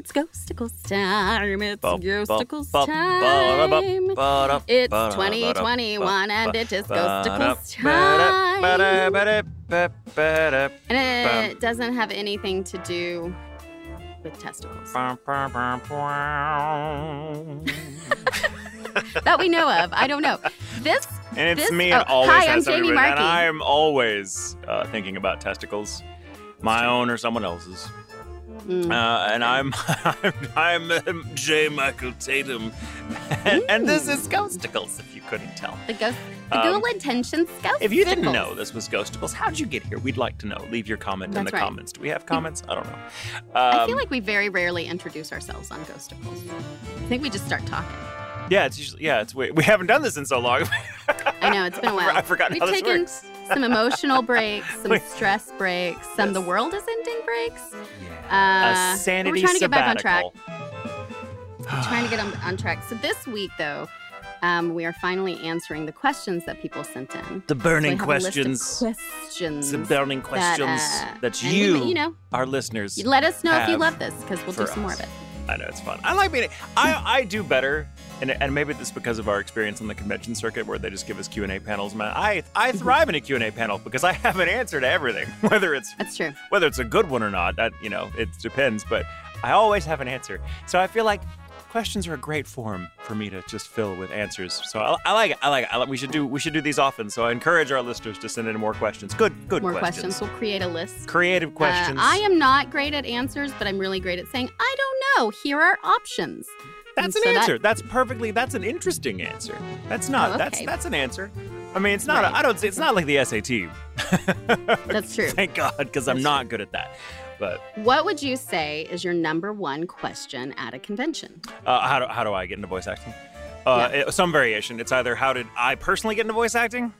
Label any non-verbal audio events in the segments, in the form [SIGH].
It's Ghostacles time. It's Ghostacles time. It's 2021 and it is Ghostacles time. And it doesn't have anything to do with testicles that we know of. I don't know. This And it's This- me and oh, always hi, I'm Jamie And Markey. I am always uh, thinking about testicles, my own or someone else's. Mm. Uh, and I'm [LAUGHS] I'm, I'm um, J. Michael Tatum, and, and this is Ghostacles. If you couldn't tell, the ghost, the Um, Ghoul Intentions Ghostacles. if you didn't know this was Ghostacles, how'd you get here? We'd like to know. Leave your comment in the right. comments. Do we have comments? I don't know. I Um, feel like we very rarely introduce ourselves on Ghostacles. I think we just start talking. yeah, it's usually yeah, it's we, we haven't done this in so long. I know it's been a [LAUGHS] while. I forgot We've how this taken works. Some emotional breaks, some stress breaks, some the world is ending breaks. Yeah. Uh, a sanity we're trying to get back on track. trying to get on, on track. So this week, though, um, we are finally answering the questions that people sent in. The So burning have a list of questions. questions. The burning questions uh, that, and we- you, you know, our listeners, you let us know if you love this because we'll do some more of it. I know it's fun. I like being. I I do better, and and maybe this is because of our experience on the convention circuit where they just give us Q and A panels. Man, I I thrive in a Q and A panel because I have an answer to everything, [LAUGHS] whether it's That's true. whether it's a good one or not. That you know, it depends. But I always have an answer, so I feel like questions are a great form for me to just fill with answers. So I, I like it. I like it. I like, we should do we should do these often. So I encourage our listeners to send in more questions. Good good More questions. questions. We'll create a list. Creative questions. Uh, I am not great at answers, but I'm really great at saying, I don't know. Here are options. That's And an so that- answer. That's perfectly. That's an interesting answer. That's not. Oh, That's okay. that's an answer. I mean, it's not. Right. A, I don't. It's not like the SAT. [LAUGHS] That's true. [LAUGHS] Thank God, because I'm That's not good at that. But What would you say is your number one question at a convention? uh, how do how do I get into voice acting? Uh, it- some variation. It's either how did I personally get into voice acting,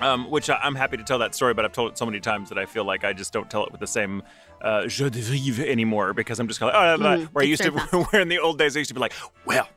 um, which I, I'm happy to tell that story, but I've told it so many times that I feel like I just don't tell it with the same uh, je de vivre anymore because I'm just kind of oh, blah, blah, Mm, where I used to [LAUGHS] where in the old days I used to be like, well,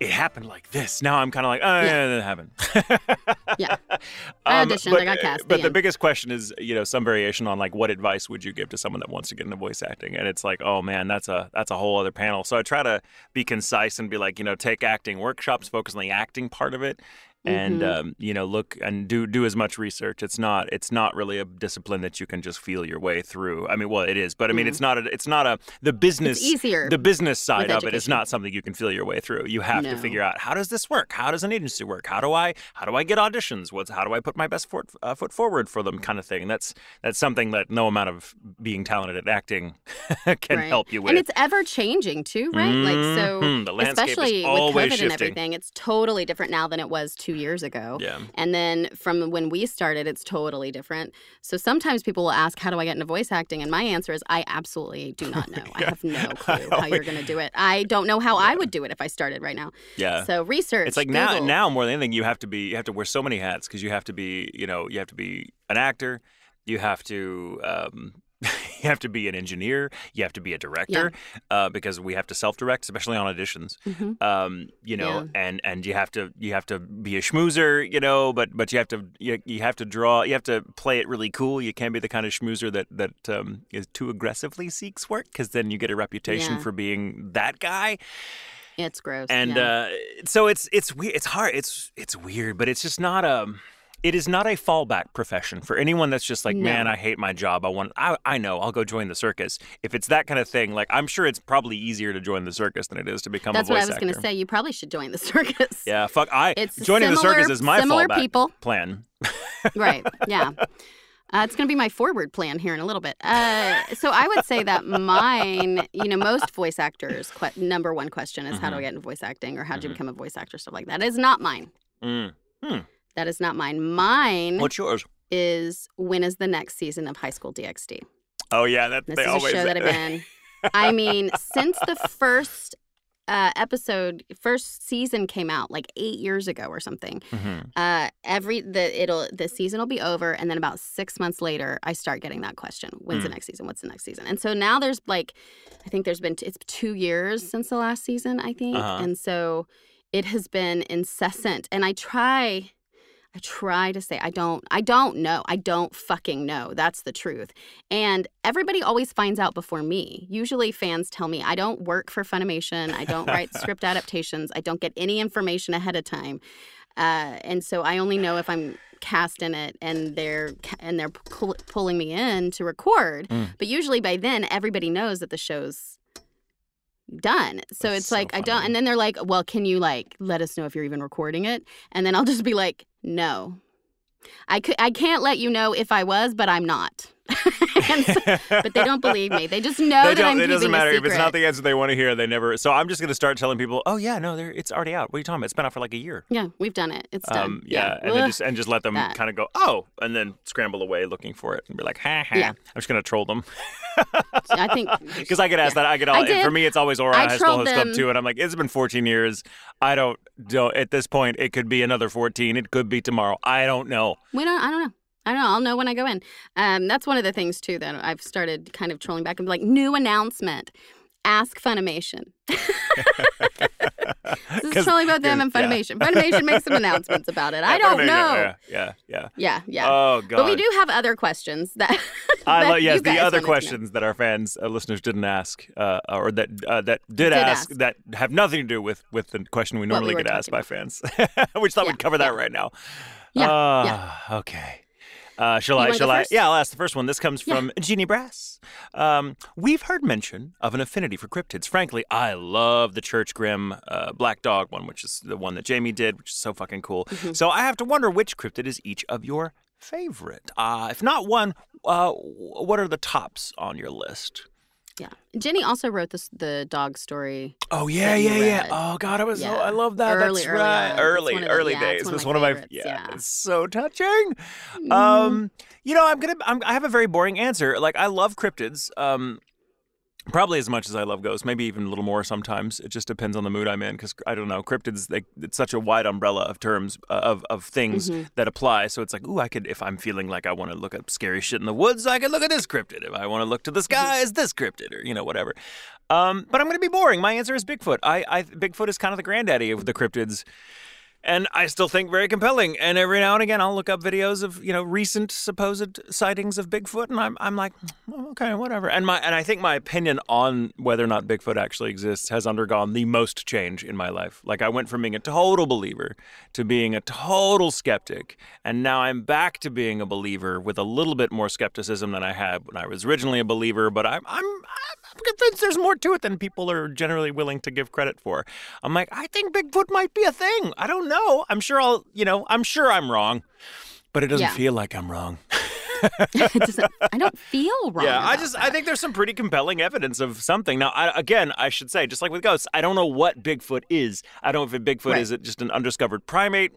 it happened like this. Now I'm kind of like, oh, yeah, Yeah. it happened. [LAUGHS] Yeah. [LAUGHS] I Um, auditioned, but, I got cast, But the the biggest question is, you know, some variation on like what advice would you give to someone that wants to get into voice acting? And it's like, oh man, that's a that's a whole other panel. So I try to be concise and be like, you know, take acting workshops, focus on the acting part of it. And Mhm. um, you know, look and do do as much research. It's not it's not really a discipline that you can just feel your way through. I mean, well, it is, but I mean, Mm. it's not a it's not a the business It's easier. the business side of it is not something you can feel your way through. You have to figure out how does this work? How does an agency work? How do I how do I get auditions? What's how do I put my best foot uh, foot forward for them? Kind of thing. That's that's something that no amount of being talented at acting [LAUGHS] can Right. help you with. And it's ever changing too, right? Like so Mhm. the landscape especially is with COVID shifting. and everything, it's totally different now than it was two years ago. Yeah. And then from when we started, it's totally different. So sometimes people will ask, How do I get into voice acting? And my answer is, I absolutely do not know. I [LAUGHS] have no [LAUGHS] clue how you're going to do it. I don't know how I would do it if I started right now. Yeah. So research. It's like now, now more than anything, you have to be, you have to wear so many hats because you have to be, you know, you have to be an actor, you have to, um, [LAUGHS] you have to be an engineer, you have to be a director, uh, because we have to self-direct, especially on auditions. Mhm. Um, you know, Yeah. and and you have to you have to be a schmoozer, you know, but but you have to you, you have to draw, you have to play it really cool. You can't be the kind of schmoozer that that um, is too aggressively seeks work, because then you get a reputation Yeah. for being that guy It's gross. and yeah. uh, so it's it's weird. It's hard. It's it's weird, but it's just not a. It is not a fallback profession for anyone that's just like, No. man, I hate my job. I want. I I know. I'll go join the circus. If it's that kind of thing, like I'm sure it's probably easier to join the circus than it is to become That's a voice actor. That's what I was going to say. You probably should join the [LAUGHS] circus. Yeah, fuck. I It's joining the circus is my similar fallback people. plan. [LAUGHS] right. Yeah. Uh, it's going to be my forward plan here in a little bit. Uh, so I would say that mine, you know, most voice actors' que- number one question is how do I Mhm. get into voice acting or how do you Mhm. become a voice actor, stuff like that. Is not mine. Mm. That is not mine. Mine What's yours? is when is the next season of High School DxD? Oh yeah, that This they is always. a show that [LAUGHS] I've been. I mean, since the first uh, episode, first season came out like eight years ago or something. Mhm. Uh, every the it'll the season will be over, and then about six months later, I start getting that question: When's the Mm. next season? What's the next season? And so now there's like, I think there's been t- it's two years since the last season, I think, Uh-huh. and so it has been incessant. And I try. I try to say I don't I don't know. I don't fucking know. That's the truth. And everybody always finds out before me. Usually fans tell me I don't work for Funimation. I don't write [LAUGHS] script adaptations. I don't get any information ahead of time. Uh, and so I only know if I'm cast in it and they're and they're pull, pulling me in to record. Mm. But usually by then everybody knows that the show's done. So That's it's so like I don't and then they're like, "Well, can you like let us know if you're even recording it?" And then I'll just be like, "No." I could I can't let you know if I was, but I'm not. [LAUGHS] And so- but they don't believe me. They just know They that I'm it doesn't matter if it's not the answer they want to hear. They never. So I'm just going to start telling people, "Oh yeah, no, it's already out. What are you talking about? It's been out for like a year." Yeah, we've done it. It's done. Um, yeah, and then Ugh. just and just let them kind of go, "Oh," and then scramble away looking for it and be like, "Ha ha." Yeah. I'm just going to troll them I think [LAUGHS] because I get asked Yeah. that. I get all. I. For me, it's always Ouran High School Host Club too, and I'm like, it's been 14 years. I don't. don't at this point, it could be another 14. It could be tomorrow. I don't know. We don't. I don't know. I don't know. I'll know when I go in. Um, that's one of the things too that I've started kind of trolling back and be like, new announcement. Ask Funimation. [LAUGHS] this is trolling about them and yeah. Funimation. Funimation makes some [LAUGHS] announcements about it. I don't Funimation, know. Yeah, yeah, yeah. Yeah, yeah. Oh god. but we do have other questions that. [LAUGHS] I love yes the other wanted to know. questions that our fans uh, listeners didn't ask uh, or that uh, that did, Did ask, ask. that have nothing to do with with the question we What we normally get asked talking by fans. we just thought Yeah, we'd cover that right now. Yeah, Uh, yeah. Okay. Uh, shall I? Shall I? first? Yeah, I'll ask the first one. This comes Yeah. from Jeannie Brass. Um, we've heard mention of an affinity for cryptids. Frankly, I love the Church Grim uh, Black Dog one, which is the one that Jamie did, which is so fucking cool. Mm-hmm. So I have to wonder which cryptid is each of your favorite. Uh, if not one, uh, what are the tops on your list? Yeah. Jenny also wrote this the dog story. Oh yeah, yeah, yeah. Oh god, I was Yeah. I love that. Early, That's early right. It's Early, the- early yeah, days it's one was of one of my favorites, yeah, yeah. It's so touching. Mhm. Um, you know, I'm gonna. I'm, I have a very boring answer. Like I love cryptids. Um, probably as much as I love ghosts. Maybe even a little more sometimes. It just depends on the mood I'm in. Because I don't know, cryptids. They, it's such a wide umbrella of terms uh, of of things Mhm. that apply. So it's like, ooh, I could. If I'm feeling like I want to look at scary shit in the woods, I could look at this cryptid. If I want to look to the sky, skies, this cryptid, or you know, whatever. Um, but I'm going to be boring. My answer is Bigfoot. I, I Bigfoot is kind of the granddaddy of the cryptids and I still think very compelling. And every now and again, I'll look up videos of you know recent supposed sightings of Bigfoot, and I'm I'm like, "Oh, okay, whatever. And my and I think my opinion on whether or not Bigfoot actually exists has undergone the most change in my life. Like I went from being a total believer to being a total skeptic, and now I'm back to being a believer with a little bit more skepticism than I had when I was originally a believer. But I'm I'm I'm convinced there's more to it than people are generally willing to give credit for. I'm like, I think Bigfoot might be a thing. I don't know. I'm sure I'll, you know, I'm sure I'm wrong, but it doesn't Yeah. feel like I'm wrong. [LAUGHS] I don't feel wrong. yeah, I just, I think there's some pretty compelling evidence of something. Now, I, again, I should say, just like with ghosts, I don't know what Bigfoot is. I don't know if Bigfoot Right. is it just an undiscovered primate.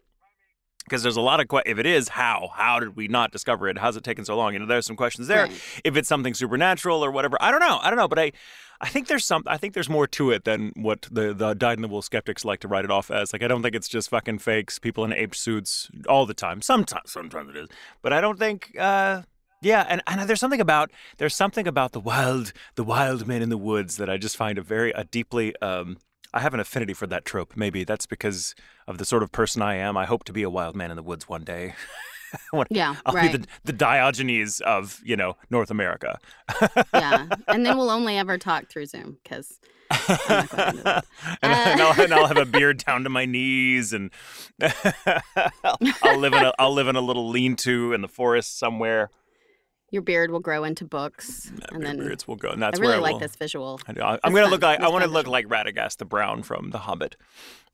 Because there's a lot of que- if it is how how did we not discover it? How's it taken so long? You know, there's some questions there. Right. If it's something supernatural or whatever, I don't know. I don't know, but I I think there's some I think there's more to it than what the the dyed in the wool skeptics like to write it off as. Like I don't think it's just fucking fakes, people in ape suits all the time. Sometimes sometimes it is. But I don't think uh yeah, and, and there's something about there's something about the wild the wild men in the woods that I just find a very a deeply um I have an affinity for that trope. Maybe that's because of the sort of person I am. I hope to be a wild man in the woods one day. [LAUGHS] Yeah, I'll right. be the, the Diogenes of, you know, North America. yeah, [LAUGHS] and then we'll only ever talk through Zoom because I'm not going into that. [LAUGHS] and, Uh, and, I'll, and I'll have a beard down to my knees, and I'll, I'll live in a I'll live in a little lean-to in the forest somewhere. Your beard will grow into books, and Beard- then beards will go, and that's I really where I like will- this visual. I I'm gonna fun. look like I want to look like Radagast the Brown from The Hobbit.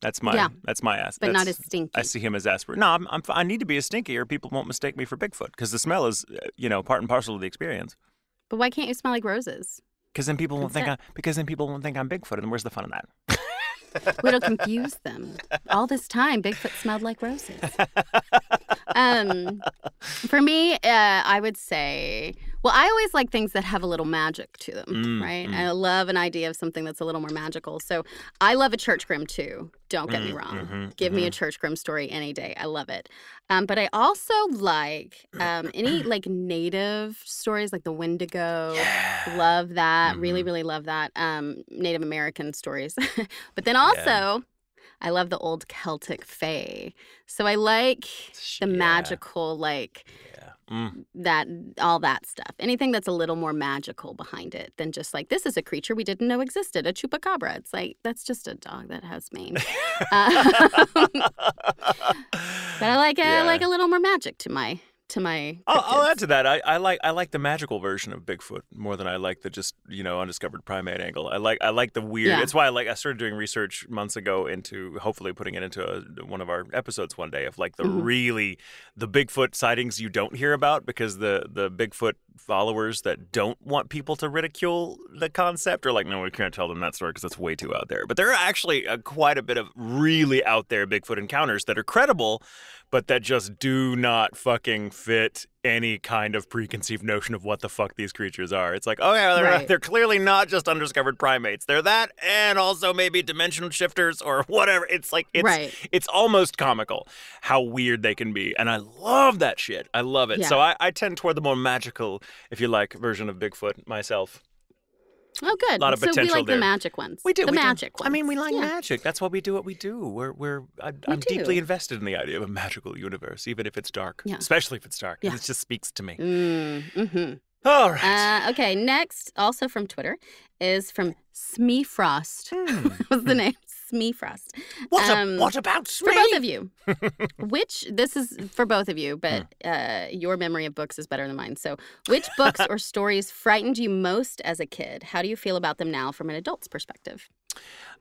That's my Yeah. that's my ass. but not as stinky. I see him as Asper. No, I'm, I'm I need to be as stinky, or people won't mistake me for Bigfoot because the smell is, uh, you know, part and parcel of the experience. But why can't you smell like roses? Because then people won't think I, That's because then people won't think I'm Bigfoot, and where's the fun in that? It'll confuse them. All this time, Bigfoot smelled like roses. [LAUGHS] Um, for me, uh, I would say, well, I always like things that have a little magic to them, Mm, right? mm. I love an idea of something that's a little more magical. So I love a church grim too. Don't get me Mm, wrong. mhm, Give me a church grim story any day. I love it. Um, but I also like um, any [CLEARS THROAT] like native stories, like the Wendigo. Love that. Really, Mhm. really love that. Um, Native American stories. [LAUGHS] but then also, I love the old Celtic fae. So I like the Yeah. magical, like Yeah. Mm. that, all that stuff. Anything that's a little more magical behind it than just like, this is a creature we didn't know existed, a chupacabra. It's like, that's just a dog that has mane. Uh, [LAUGHS] [LAUGHS] but I like, I like a little more magic to my, to my. I'll, I'll add to that. I, I like I like the magical version of Bigfoot more than I like the just you know undiscovered primate angle. I like I like the weird. Yeah. It's why I like I started doing research months ago into hopefully putting it into a, one of our episodes one day of like the Mhm. really the Bigfoot sightings you don't hear about because the the Bigfoot followers that don't want people to ridicule the concept are like no we can't tell them that story because that's way too out there. But there are actually uh, quite a bit of really out there Bigfoot encounters that are credible but that just do not fucking fit any kind of preconceived notion of what the fuck these creatures are. It's like, oh yeah, they're, Right. they're clearly not just undiscovered primates. They're that, and also maybe dimensional shifters or [LAUGHS] whatever. It's like it's Right. it's almost comical how weird they can be, and I love that shit. I love it. Yeah. So I, I tend toward the more magical, if you like, version of Bigfoot myself. Oh, good. A lot of so we like there. the magic ones. We do the we do. magic ones. I mean, we like yeah. magic. That's why we do what we do. We're we're I, We I'm deeply invested in the idea of a magical universe, even if it's dark. Yeah. Especially if it's dark. Yeah. It just speaks to me. Mm, hmm All right. uh, okay, next, also from Twitter, is from Smee Frost. Hmm. [LAUGHS] was the name? Smee Frost. what, a- um, what about For both of you. [LAUGHS] which, this is for both of you, but uh, your memory of books is better than mine. So, which books [LAUGHS] or stories frightened you most as a kid? How do you feel about them now from an adult's perspective?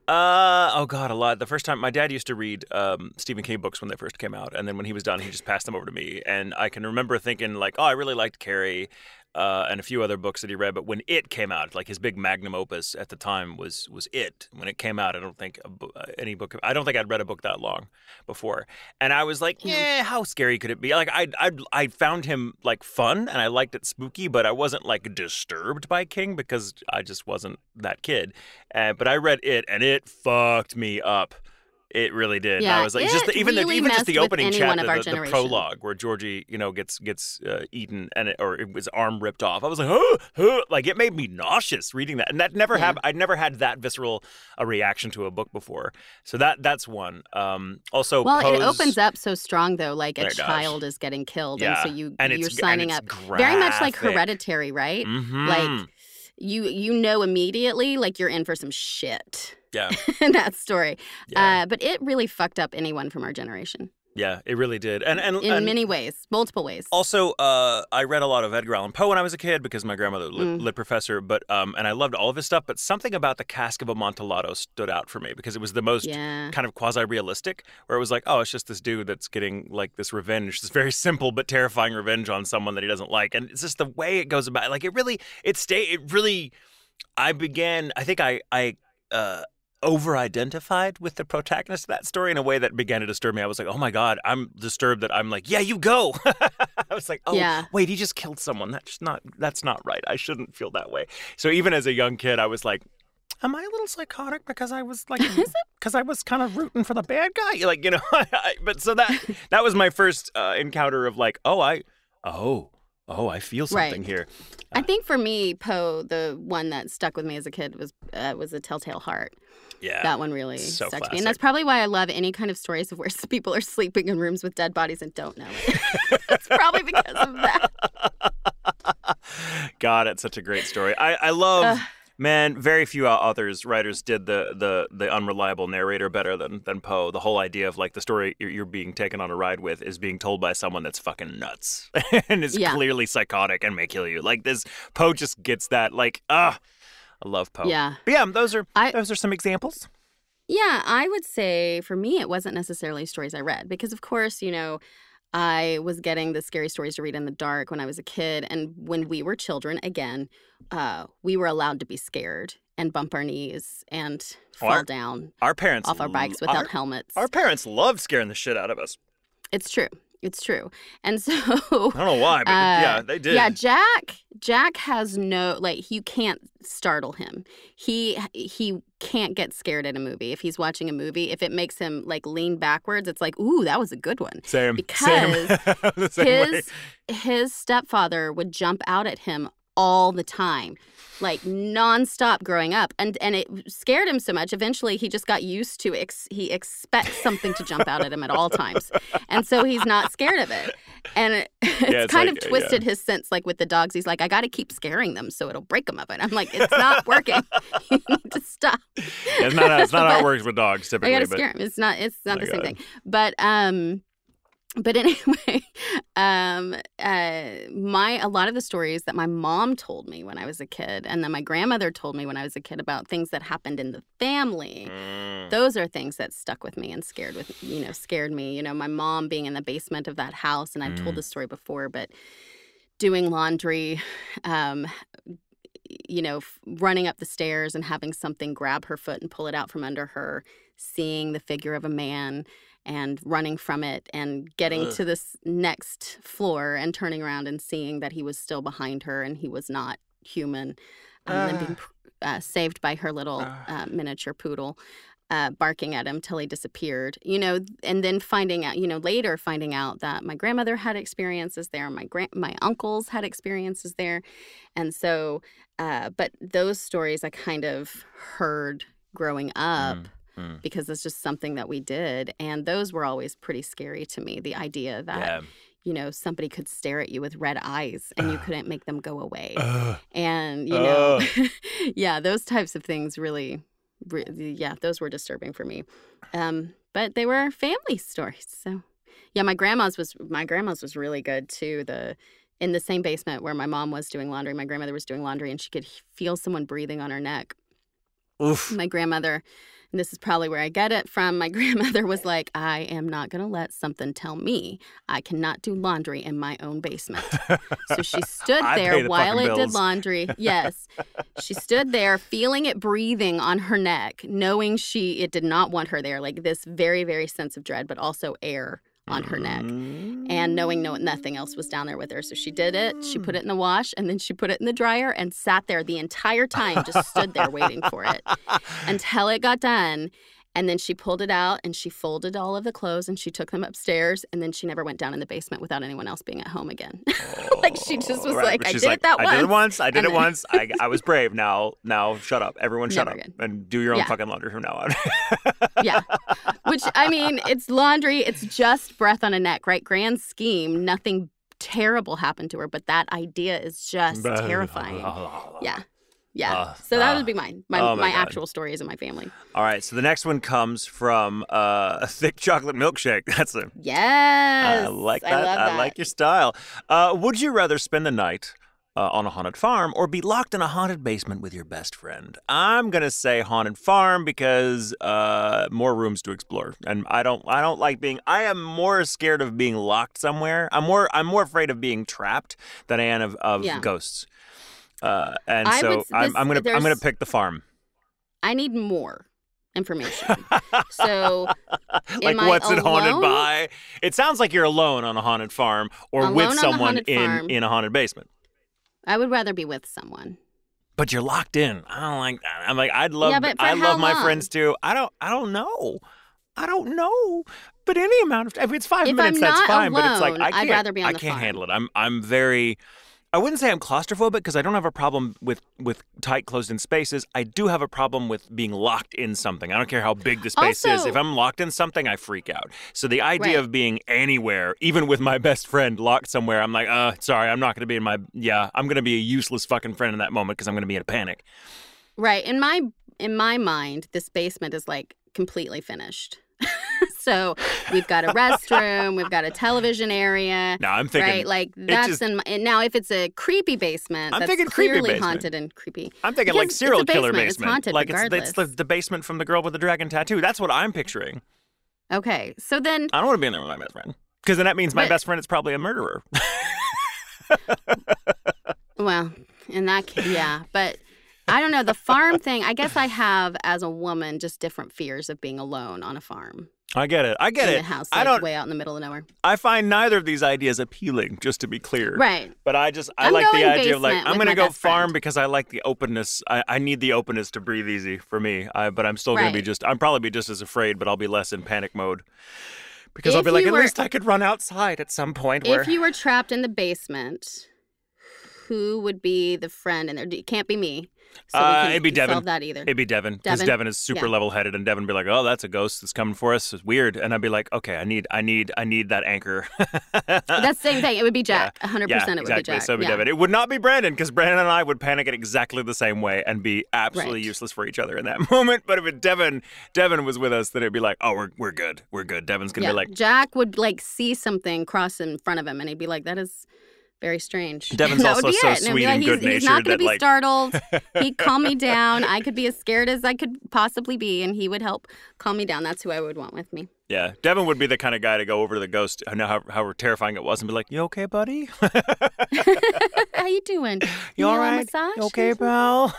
Uh oh god, a lot. The first time my dad used to read um, Stephen King books when they first came out, and then when he was done, he just passed them over to me. And I can remember thinking like, oh, I really liked Carrie. Uh, and a few other books that he read, but when it came out, like his big magnum opus at the time was was it. When it came out, I don't think bo- uh, any book. I don't think I'd read a book that long before, and I was like, Yeah. yeah, how scary could it be? Like I I I found him like fun, and I liked it spooky, but I wasn't like disturbed by King because I just wasn't that kid. Uh, but I read it, and it fucked me up. It really did. Yeah, I was like, just the, even really the even just the opening chapter, the, the prologue where Georgie, you know, gets gets uh, eaten and it, or his arm ripped off. I was like, oh, oh, like it made me nauseous reading that, and that never Yeah. happened. I'd never had that visceral a reaction to a book before. So that that's one. Um, also, Well, it opens up so strong though, like a child is getting killed, Yeah, and so you and you're signing up very much like. Hereditary, right? Mhm. Like you you know immediately like you're in for some shit yeah, in [LAUGHS] that story. yeah, Uh, but it really fucked up anyone from our generation yeah, it really did. And and, in and many ways, multiple ways. Also, uh, I read a lot of Edgar Allan Poe when I was a kid because my grandmother lit, Mm. lit professor, but um, and I loved all of his stuff. But something about the Cask of Amontillado stood out for me because it was the most yeah. kind of quasi-realistic, where it was like, oh, it's just this dude that's getting like this revenge, this very simple but terrifying revenge on someone that he doesn't like, and it's just the way it goes about. Like it really, it stay, it really. I began. I think I I. Uh, over-identified with the protagonist of that story in a way that began to disturb me. I was like, "Oh my god, I'm disturbed that I'm like, yeah, you go." [LAUGHS] I was like, "Oh, Yeah. wait, he just killed someone. That's not that's not right. I shouldn't feel that way." So even as a young kid, I was like, "Am I a little psychotic because I was [LAUGHS] like because I was kind of rooting for the bad guy?" Like, you know, [LAUGHS] I, but so that that was my first uh, encounter of like, "Oh, I oh, oh, I feel something Right. here." I think for me, Poe, the one that stuck with me as a kid was uh, was a Telltale Heart. Yeah. That one really so stuck to me, and that's probably why I love any kind of stories of where [LAUGHS] people are sleeping in rooms with dead bodies and don't know it. [LAUGHS] it's probably because of that. [LAUGHS] God, it's such a great story. I, I love, Ugh. Man. Very few authors, writers did the the the unreliable narrator better than than Poe. The whole idea of like the story you're, being taken on a ride with is being told by someone that's fucking nuts [LAUGHS] and is Yeah. clearly psychotic and may kill you. Like this, Poe just gets that. Like, ah, I love Poe. Yeah. But yeah, those are I- those are some examples. Yeah, I would say for me, it wasn't necessarily stories I read because, of course, you know, I was getting the scary stories to read in the dark when I was a kid. And when we were children, again, uh, we were allowed to be scared and bump our knees and fall Our- down Our parents off our bikes without our, helmets. our parents loved scaring the shit out of us. It's true. It's true. And so I don't know why, but Uh, yeah, they did. Yeah, Jack. Jack has no like. You can't startle him. He he can't get scared at a movie. If he's watching a movie, if it makes him like lean backwards, it's like, ooh, that was a good one. Same. because [LAUGHS] same. same way. His his stepfather would jump out at him all the time like nonstop growing up, and and it scared him so much. Eventually, he just got used to ex- he expects something to jump out at him at all times, and so he's not scared of it. And it, [LAUGHS] it's, Yeah, it's kind like, of uh, twisted his sense, like with the dogs. He's like, I got to keep scaring them so it'll break them of it. I'm like, it's not [LAUGHS] working. [LAUGHS] you need to stop. It's not, it's not how it works with dogs I typically. gotta scare him. It's not. It's not the same God. thing. But um, but [LAUGHS] anyway, um, uh, my a lot of the stories that my mom told me when I was a kid, and then my grandmother told me when I was a kid about things that happened in the family. Mm. Those are things that stuck with me and scared with you know scared me. You know, my mom being in the basement of that house, and I've told Mm. this story before, but doing laundry, um, you know, f- running up the stairs and having something grab her foot and pull it out from under her, seeing the figure of a man and running from it and getting Ugh. to this next floor and turning around and seeing that he was still behind her and he was not human. Um, and then being uh, saved by her little uh, miniature poodle. Uh, barking at him till he disappeared, you know, and then finding out, you know, later finding out that my grandmother had experiences there, my grand, my uncles had experiences there, and so, uh, but those stories I kind of heard growing up Mm, mm. because it's just something that we did, and those were always pretty scary to me. The idea that Yeah. you know somebody could stare at you with red eyes and you [SIGHS] couldn't make them go away and you know [LAUGHS] yeah those types of things really, re- yeah those were disturbing for me um but they were family stories so yeah my grandma's was my grandma's was really good too the in the same basement where my mom was doing laundry my grandmother was doing laundry and she could feel someone breathing on her neck Oof. my grandmother and this is probably where I get it from. My [LAUGHS] grandmother was like, I am not going to let something tell me I cannot do laundry in my own basement. So she [LAUGHS] stood there the while it bills. did laundry. Yes. she stood there feeling it breathing on her neck, knowing she it did not want her there, like this very, very sense of dread, but also air on her neck. And mm. knowing no nothing else was down there with her. So she did it. She put hmm. it in the wash and then she put it in the dryer and sat there the entire time, just stood there waiting for it [LAUGHS] until it got done. And then she pulled it out and she folded all of the clothes and she took them upstairs. And then she never went down in the basement without anyone else being at home again. [LAUGHS] like she just oh, was Right, like, I did like, it that I once. did it once. I did and it then- once. [LAUGHS] I, I was brave. Now, now, shut up. Everyone, shut Never up again. and do your own Yeah. fucking laundry from now on. yeah. Which, I mean, it's laundry, it's just breath on a neck, right? Grand scheme, nothing terrible happened to her, but that idea is just [LAUGHS] terrifying. Yeah. Yeah. Uh, so that uh, would be mine. My, oh my my, actual stories in my family. All right. So the next one comes from uh, [LAUGHS] a thick chocolate milkshake. That's a. Yes. I like that. I that. like your style. Uh, would you rather spend the night uh, on a haunted farm or be locked in a haunted basement with your best friend? I'm gonna say haunted farm because uh, more rooms to explore, and I don't. I don't like being. I am more scared of being locked somewhere. I'm more. I'm more afraid of being trapped than I am of, of Yeah. ghosts. Uh, and I so would s- I'm, I'm gonna. I'm gonna pick the farm. I need more information. [LAUGHS] so like what's it haunted by? It sounds like you're alone on a haunted farm or Alone with someone in farm. in a haunted basement. I would rather be with someone. But you're locked in. I don't like that. I'm like I'd love Yeah, but I love my friends too. I don't I don't know. I don't know. But any amount of if it's five If minutes, that's fine. but it's like alone, I I'd can't. rather be on I can't farm. handle it. I'm I'm very. I wouldn't say I'm claustrophobic because I don't have a problem with with tight closed-in spaces. I do have a problem with being locked in something. I don't care how big the space is. If I'm locked in something, I freak out. So the idea Right. of being anywhere, even with my [LAUGHS] best friend locked somewhere, I'm like, uh, sorry, I'm not going to be in my. Yeah, I'm going to be a useless fucking friend in that moment because I'm going to be in a panic. Right. In my in my mind, this basement is like completely finished. [LAUGHS] so we've got a restroom, we've got a television area. Now I'm thinking. right, like that's just- in my, now if it's a creepy basement, I'm that's thinking creepy clearly basement. haunted and creepy. I'm thinking like Because it's serial a killer basement, it's haunted like it's, it's the, the basement from the girl with the dragon tattoo. That's what I'm picturing. Okay, so then I don't want to be in there with my best friend because then that means my But- best friend is probably a murderer. [LAUGHS] Well, in that case, yeah. But I don't know. The farm thing, I guess I have as a woman just different fears of being alone on a farm. I get it. I get in it. a house I don't. way out in the middle of nowhere. I find neither of these ideas appealing. Just to be clear. Right. But I just I I'm like the idea of like I'm gonna go farm friend. because I like the openness. I, I need the openness to breathe easy for me. I, but I'm still gonna be just I'm probably be just as afraid, but I'll be less in panic mode. Because I'll be like, at were- least I could run outside at some point where If you were trapped in the basement, who would be the friend And there? It can't be me. So Uh, it'd be Devin. solve that either. It'd be Devin because Devin? Devin is super Yeah. level-headed, and Devin would be like, "Oh, that's a ghost that's coming for us. It's weird." And I'd be like, "Okay, I need, I need, I need that anchor." That's the same thing. It would be [LAUGHS] Jack. Yeah. 100% yeah, it would be Jack. So be yeah. Devin. It would not be Brandon because Brandon and I would panic in exactly the same way and be absolutely Right. useless for each other in that [LAUGHS] moment. But if it Devin, Devin was with us, then it'd be like, "Oh, we're we're good, we're good." Devin's gonna Yeah. be like, Jack would like see something cross in front of him and he'd be like, that is very strange. [LAUGHS] Devin's that would also be so it. And sweet like, and he's, he's good-natured not going to be like- startled. [LAUGHS] He'd calm me down. I could be as scared as I could possibly be, and he would help calm me down. That's who I would want with me. "Yeah." Devin would be the kind of guy to go over to the ghost. I know how how terrifying it was, and be like, "You okay, buddy? [LAUGHS] How you doing? You need all right? You okay, pal?"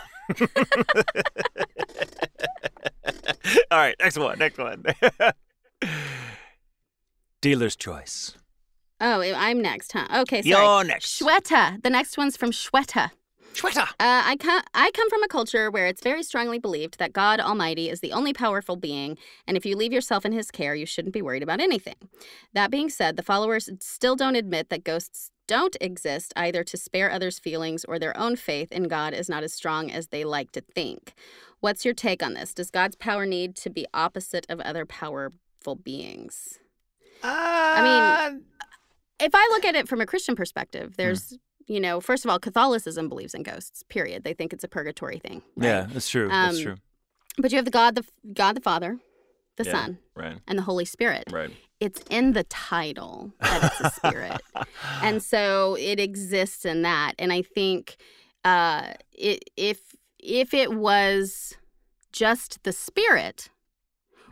all right, next one. Next one. Dealer's choice. Oh, I'm next, huh? Okay, sorry. You're next. Shweta. The next one's from Shweta. Shweta. Uh, I, come, I come from a culture where it's very strongly believed that God Almighty is the only powerful being, and if you leave yourself in His care, you shouldn't be worried about anything. That being said, the followers still don't admit that ghosts don't exist either to spare others' feelings or their own faith in God is not as strong as they like to think. What's your take on this? Does God's power need to be opposite of other powerful beings? I mean, if I look at it from a Christian Hmm. perspective, there's, you know, first of all, Catholicism believes in ghosts. Period. They think it's a purgatory thing. right? yeah, that's true. that's Um, true. But you have the God, the God, the Father, the Yeah. Son, Right, and the Holy Spirit. right. It's in the title that it's a spirit, [LAUGHS] and so it exists in that. And I think, uh, it, if if it was just the spirit,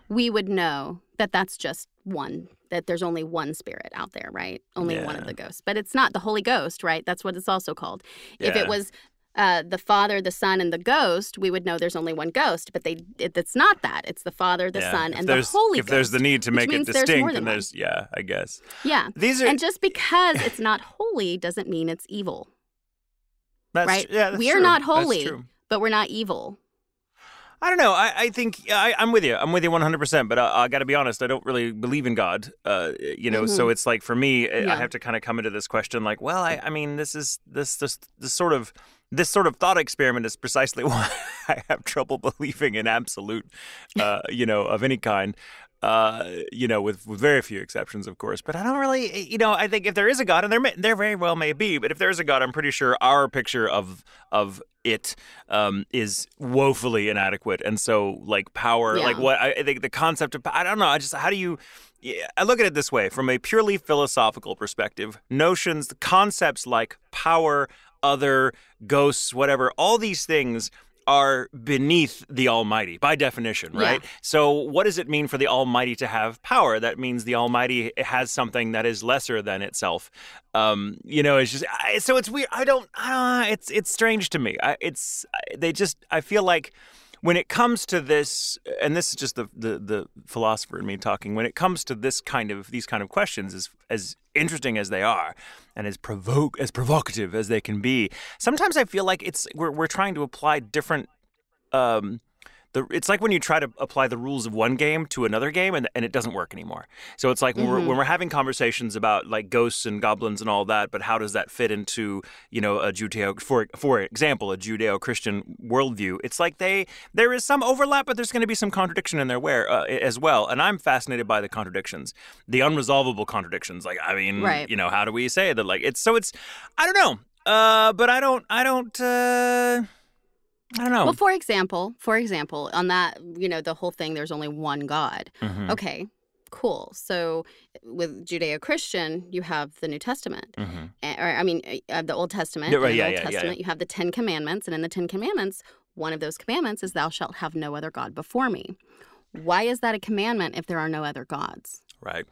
we would know that that's just one. That there's only one spirit out there, right? Only one of the ghosts. But it's not the Holy Ghost, right? That's what it's also called. If it was uh, the Father, the Son, and the Ghost, we would know there's only one ghost. But they, it, it's not that. It's the Father, the Yeah. Son, If and the Holy If Ghost. there's the need to make it means there's more distinct, and one. there's yeah, I guess yeah, these are and just because it's not holy doesn't mean it's evil. that's, right? Yeah, that's We are true. not holy. But we're not evil. I don't know. I, I think I, I'm with you. I'm with you 100%. But I, I got to be honest. I don't really believe in God. Uh, you know, so it's like for me, I- I have to kind of come into this question like, well, I, I mean, this is this this this sort of this sort of thought experiment is precisely [LAUGHS] why I have trouble believing in absolute, uh, you know, of any kind. Uh, you know, with, with very few exceptions, of course. But I don't really, you know, I think if there is a God, and there may, there very well may be, but if there is a God, I'm pretty sure our picture of of it um, is woefully inadequate. And so, like power, Yeah. like what I, I think the concept of I don't know. I just how do you? Yeah, I look at it this way from a purely philosophical perspective. Notions, concepts like power, other, ghosts, whatever, all these things are beneath the Almighty by definition, Yeah. right? So, what does it mean for the Almighty to have power? That means the Almighty has something that is lesser than itself. Um, you know, it's just I, so it's weird. I don't. I don't. It's it's strange to me. I, it's they just. I feel like when it comes to this, and this is just the, the the philosopher in me talking. When it comes to this kind of these kind of questions, as as interesting as they are, and as provoke as provocative as they can be, sometimes I feel like it's we're we're trying to apply different. Um, the, it's like when you try to apply the rules of one game to another game and, and it doesn't work anymore. So it's like when, we're, when we're having conversations about like ghosts and goblins and all that, but how does that fit into you know a Judeo for for example a Judeo-Christian worldview? It's like they there is some overlap, but there's going to be some contradiction in there where uh, as well. And I'm fascinated by the contradictions, the unresolvable contradictions. Like I mean, Right. you know, how do we say that? Like it's so it's I don't know. Uh, but I don't I don't uh, I don't know. Well, for example, for example, on that, you know, the whole thing, there's only one God. Mhm. Okay, cool. So with Judeo-Christian, you have the New Testament, Mhm. Eh, or I mean, uh, the Old Testament. Yeah, right, yeah, the Old yeah, yeah, Testament, you have the Ten Commandments, and in the Ten Commandments, one of those commandments is "Thou shalt have no other god before me." Why is that a commandment if there are no other gods? Right.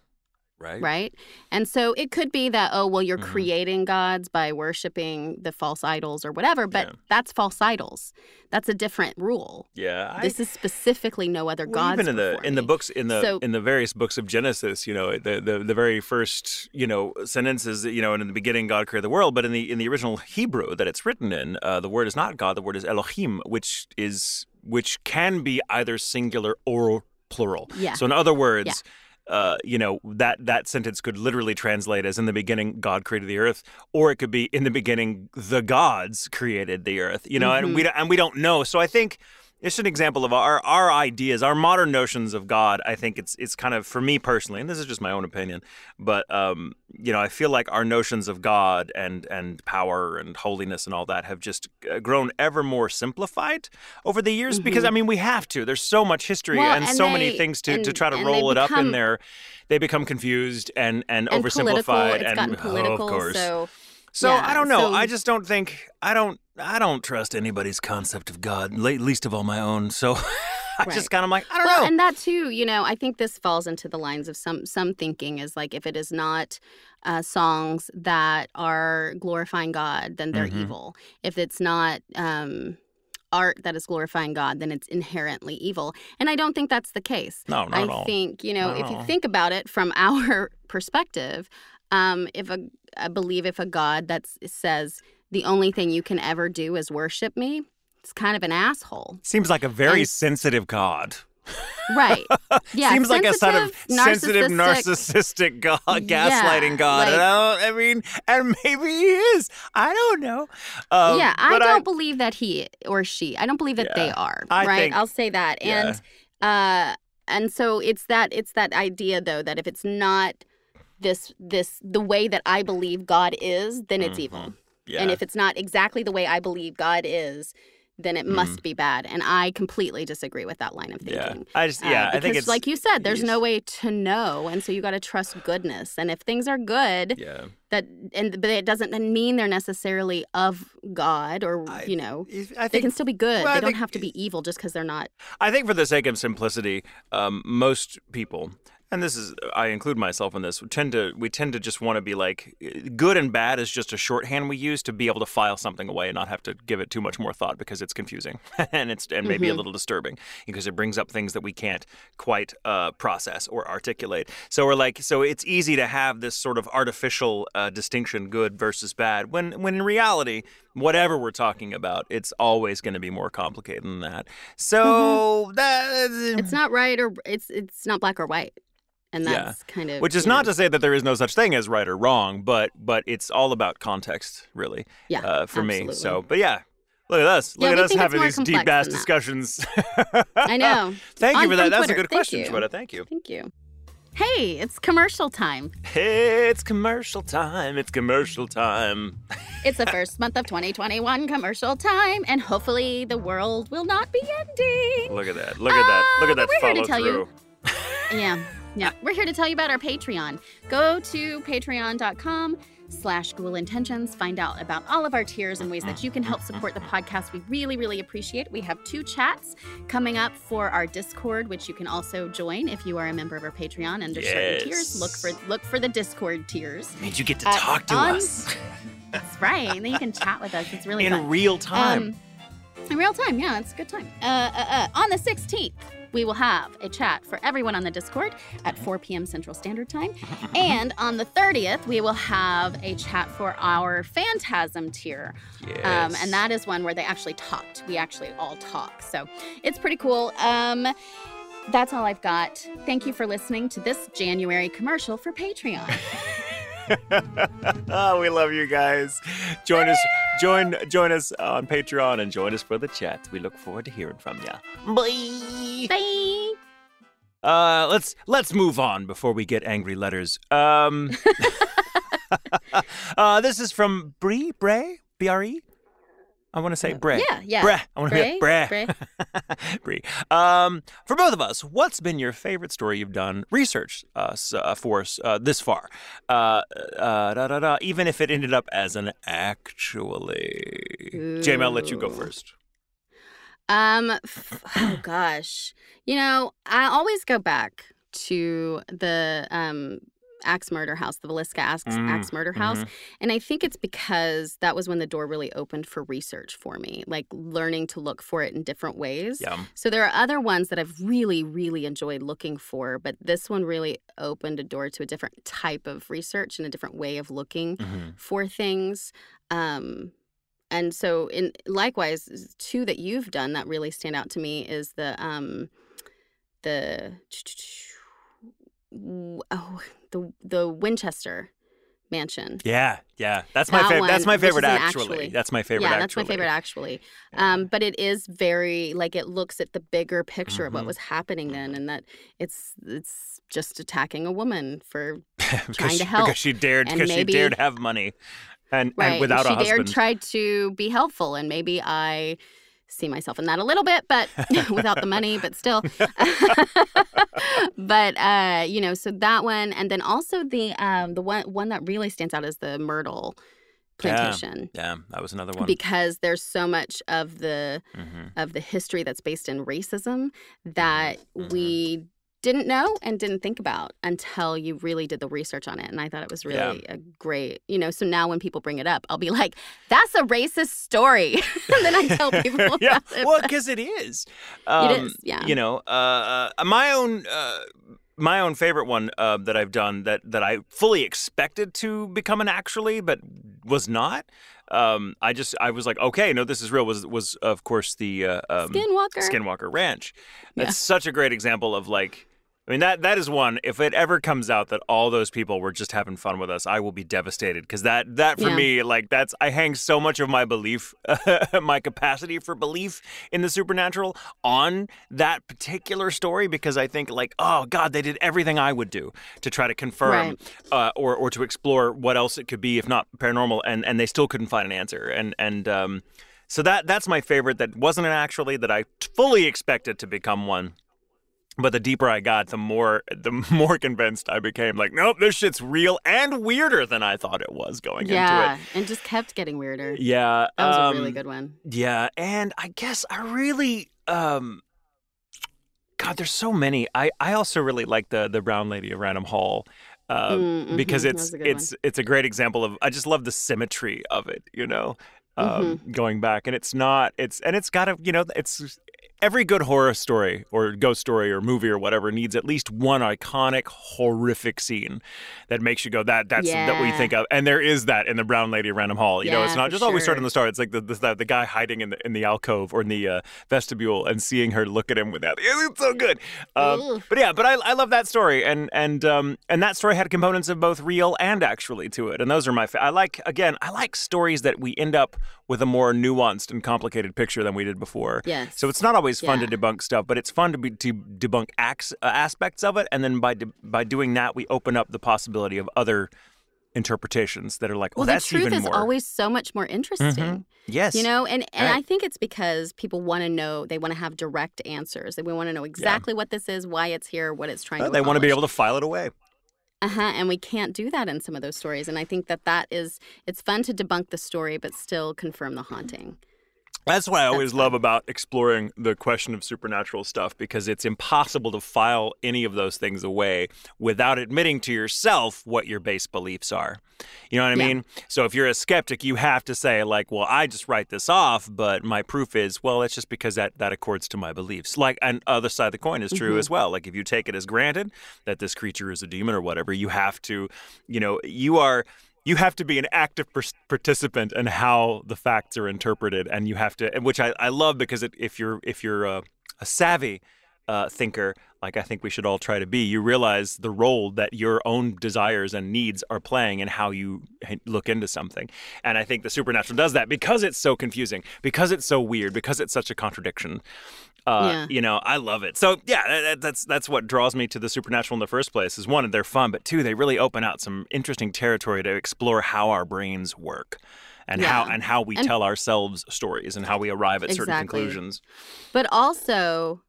Right. right? And so it could be that, oh, well, you're Mhm. creating gods by worshiping the false idols or whatever, but Yeah. that's false idols. That's a different rule. Yeah. I, this is specifically no other well, gods. even in the in the books in the So- in the various books of Genesis, you know, the, the the very first you know sentences, you know, and in the beginning God created the world, but in the in the original Hebrew that it's written in, uh, the word is not God, the word is Elohim, which is which can be either singular or plural. Yeah. So in other words. Uh, you know that that sentence could literally translate as "In the beginning, God created the earth," or it could be "In the beginning, the gods created the earth." You know, mm-hmm. and we and we don't know. So I think it's an example of our our ideas, our modern notions of God. I think it's it's kind of for me personally, and this is just my own opinion, but um, you know, I feel like our notions of God and and power and holiness and all that have just uh, grown ever more simplified over the years. Mm-hmm. Because I mean, we have to. There's so much history well, and, and, so they, many things to, and, to try to roll it become, up in there. They become confused and and, and oversimplified. Political. It's gotten political, oh, of course. So so yeah, I don't know. So... I just don't think I don't I don't trust anybody's concept of God, least of all my own. So [LAUGHS] I right. just kind of like I don't well, know. And that too, you know, I think this falls into the lines of some some thinking is like if it is not uh, songs that are glorifying God, then they're mm-hmm. evil. If it's not um, art that is glorifying God, then it's inherently evil. And I don't think that's the case. No, not I at all. think you know not if you think about it from [LAUGHS] our perspective, um, if a I believe if a God that says the only thing you can ever do is worship me, it's kind of an asshole. Seems like a very and, sensitive God. Right. [LAUGHS] Yeah. Seems like a sort of sensitive, narcissistic [LAUGHS] God, gaslighting yeah, God. Like, and, I I mean, and maybe he is. I don't know. Um, yeah, I don't I, believe that he or she. I don't believe that yeah, they are. I right. Think, I'll say that. Yeah. And uh, and so it's that it's that idea though that if it's not this this the way that I believe God is, then it's mm-hmm. evil. Yeah. And if it's not exactly the way I believe God is, then it mm. must be bad. And I completely disagree with that line of thinking. Yeah, I just yeah, uh, because, I think it's like you said, there's no way to know, and so you got to trust goodness. And if things are good, yeah, that and but it doesn't mean they're necessarily of God or I, you know, I think, they can still be good. Well, they I don't think, have to be evil just because they're not. I think for the sake of simplicity, um, most people and this is I include myself in this. We tend to we tend to just want to be like good and bad is just a shorthand we use to be able to file something away and not have to give it too much more thought because it's confusing [LAUGHS] and it's and maybe mm-hmm. a little disturbing because it brings up things that we can't quite uh, process or articulate. So we're like so it's easy to have this sort of artificial uh, distinction good versus bad when when in reality whatever we're talking about it's always going to be more complicated than that. So mm-hmm. that it's not right or it's it's not black or white and that's yeah. kind of which is know. not to say that there is no such thing as right or wrong but but it's all about context really yeah uh, for absolutely. me so but yeah look at us look yeah, at us having these deep ass discussions [LAUGHS] i know thank On, you for that that's a good thank question. Shweta. thank you thank you Hey, it's commercial time. Hey, it's commercial time. It's commercial time. [LAUGHS] it's the first month of 2021 commercial time, and hopefully the world will not be ending. Look at that. Look at that. Look at that uh, we're follow here to tell through. You. yeah. [LAUGHS] Yeah, we're here to tell you about our Patreon. Go to patreon.com slash Ghoul Intentions. Find out about all of our tiers and ways that you can help support the podcast. We really, really appreciate it. We have two chats coming up for our Discord, which you can also join if you are a member of our Patreon under yes. certain tiers. Look for look for the Discord tiers. It means you get to uh, talk to us. [LAUGHS] That's right. And then you can chat with us. It's really in fun. real time. Um, in real time, yeah, it's a good time. Uh, uh, uh, on the 16th, we will have a chat for everyone on the Discord at 4 p.m. Central Standard Time. [LAUGHS] and on the 30th, we will have a chat for our Phantasm tier. Yes. Um, and that is one where they actually talked. We actually all talk. So it's pretty cool. Um, that's all I've got. Thank you for listening to this January commercial for Patreon. oh, [LAUGHS] we love you guys. Join us, join join us on Patreon and join us for the chat. We look forward to hearing from you. Bye. Bye. Uh, let's let's move on before we get angry letters. Um, [LAUGHS] [LAUGHS] uh, this is from Bree Bray B R E. I want to say Bray. Yeah, yeah. Bray. I want to Bray, Bray. Bray. Bray. Um, for both of us, what's been your favorite story you've done research uh, uh, for us uh, this far? Uh, uh, da, da, da, even if it ended up as an actually. Ooh. Jamie, I'll let you go first. Um, f- oh gosh, you know, I always go back to the um Axe Murder House, the Villisca Axe, Mm, Axe Murder House. mhm. And I think it's because that was when the door really opened for research for me, like learning to look for it in different ways. Yeah. So there are other ones that I've really, really enjoyed looking for, but this one really opened a door to a different type of research and a different way of looking Mhm. for things. Um, and so, in likewise, two that you've done that really stand out to me is the um, the [TSK] oh, the the Winchester mansion. Yeah, yeah. That's my That favorite. That's my favorite actually. actually- That's my favorite yeah, actually. that's my favorite actually. Um, but it is very like it looks at the bigger picture of Mhm. what was happening then, and that it's it's just attacking a woman for [LAUGHS] trying to she, help. because she dared And because she dared have money and, right. and without she a husband. dared tried to be helpful, and maybe I see myself in that a little bit, but [LAUGHS] without the money, but still. [LAUGHS] but uh, you know, so that one, and then also the um the one one that really stands out is the Myrtle plantation. yeah, that was another one. Because there's so much of the Mhm. of the history that's based in racism that Mhm. we didn't know and didn't think about until you really did the research on it. And I thought it was Yeah. really a great, you know. So now when people bring it up, I'll be like, "That's a racist story," [LAUGHS] and then I tell [LAUGHS] people about yeah, it. well, because it is. Um, is, yeah. You know, uh, uh, my own. Uh, my own favorite one uh, that I've done that, that I fully expected to become an actually, but was not. Um, I just I was like, okay, no, this is real. Was was of course the uh, um, Skinwalker. Skinwalker Ranch. Yeah. That's such a great example of like. I mean that that is one. If it ever comes out that all those people were just having fun with us, I will be devastated because that that for Yeah. me like that's I hang so much of my belief, [LAUGHS] my capacity for belief in the supernatural on that particular story because I think like oh god they did everything I would do to try to confirm Right. uh, or or to explore what else it could be if not paranormal and and they still couldn't find an answer and and um so that that's my favorite that wasn't an actually that I fully expected to become one. But the deeper I got, the more the [LAUGHS] more convinced I became. Like, nope, this shit's real and weirder than I thought it was going yeah, into it. Yeah, and just kept getting weirder. Yeah, That was um, a really good one. Yeah, and I guess I really um God, there's so many. I I also really like the the brown lady of Raynham Hall. Uh, Mm, because it's it's it's a great example of I just love the symmetry of it, you know. Um, Mm-hmm. going back and it's not it's and it's got a you know it's every good horror story or ghost story or movie or whatever needs at least one iconic horrific scene that makes you go that that's that what you think of. And there is that in the brown lady of Raynham Hall. You know it's not just always start in the start. It's like the, the the guy hiding in the in the alcove or in the uh, vestibule and seeing her look at him with that. [LAUGHS] It's so good. Um, but yeah but I, I love that story. And and um and that story had components of both real and actually to it. And those are my fa- I like again I like stories that we end up with a more nuanced and complicated picture than we did before Yes. so it's not always fun to debunk stuff, but it's fun to be to debunk acts, uh, aspects of it, and then by de- by doing that, we open up the possibility of other interpretations that are like, oh, well, the that's truth even is more. Mm-hmm. always so much more interesting. yes, You know, and, and Right. I think it's because people want to know, they want to have direct answers. They want to know exactly what this is, why it's here, what it's trying Uh, to they want to be able to file it away. Uh-huh, and we can't do that in some of those stories. And I think that that is, it's fun to debunk the story, but still confirm the haunting. That's what I always That's love about exploring the question of supernatural stuff because it's impossible to file any of those things away without admitting to yourself what your base beliefs are. You know what I Yeah. mean? So if you're a skeptic, you have to say like, "Well, I just write this off, but my proof is, well, it's just because that that accords to my beliefs." Like, and other side of the coin is true Mhm. as well. Like if you take it as granted that this creature is a demon or whatever, you have to, you know, you are you have to be an active pers- participant in how the facts are interpreted, and you have to, which I, I love because it, if you're if you're a, a savvy uh, thinker, like I think we should all try to be, you realize the role that your own desires and needs are playing in how you look into something. And I think the supernatural does that because it's so confusing, because it's so weird, because it's such a contradiction. Uh, Yeah. You know, I love it. So yeah, that- that, that's that's what draws me to the supernatural in the first place. Is one, they're fun, but two, they really open out some interesting territory to explore how our brains work. And how and how we And- tell ourselves stories and how we arrive at certain conclusions. But also,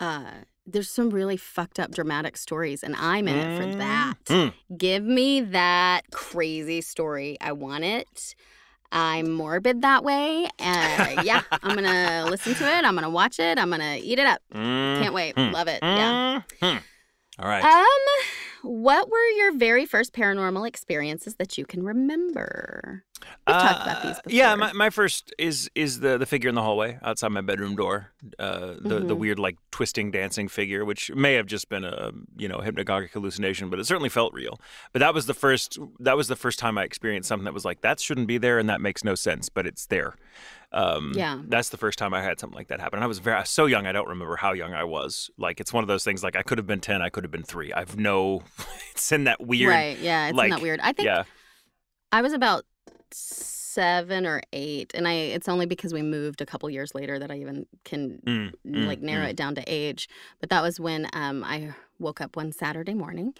uh, there's some really fucked up dramatic stories, and I'm in it for that. Mm. Give me that crazy story. I want it. I'm morbid that way. Uh, yeah, I'm gonna [LAUGHS] listen to it. I'm gonna watch it. I'm gonna eat it up. Can't wait. Love it. Yeah. Mhm. All right. Um, what were your very first paranormal experiences that you can remember? We've talked about these before. Uh, Yeah, my, my first is is the the figure in the hallway outside my bedroom door. Uh, the the Mhm. weird like twisting dancing figure, which may have just been a you know hypnagogic hallucination, but it certainly felt real. But that was the first that was the first time I experienced something that was like that shouldn't be there and that makes no sense, but it's there. Um, Yeah. that's the first time I had something like that happen. And I was very so young. I don't remember how young I was. Like it's one of those things. Like I could have been ten. I could have been three. I've no. [LAUGHS] it's in that weird. right. Yeah, it's like, not weird. I think Yeah. I was about seven or eight, and I. It's only because we moved a couple years later that I even can Mm, mm, like narrow mm. it down to age. But that was when um, I woke up one Saturday morning,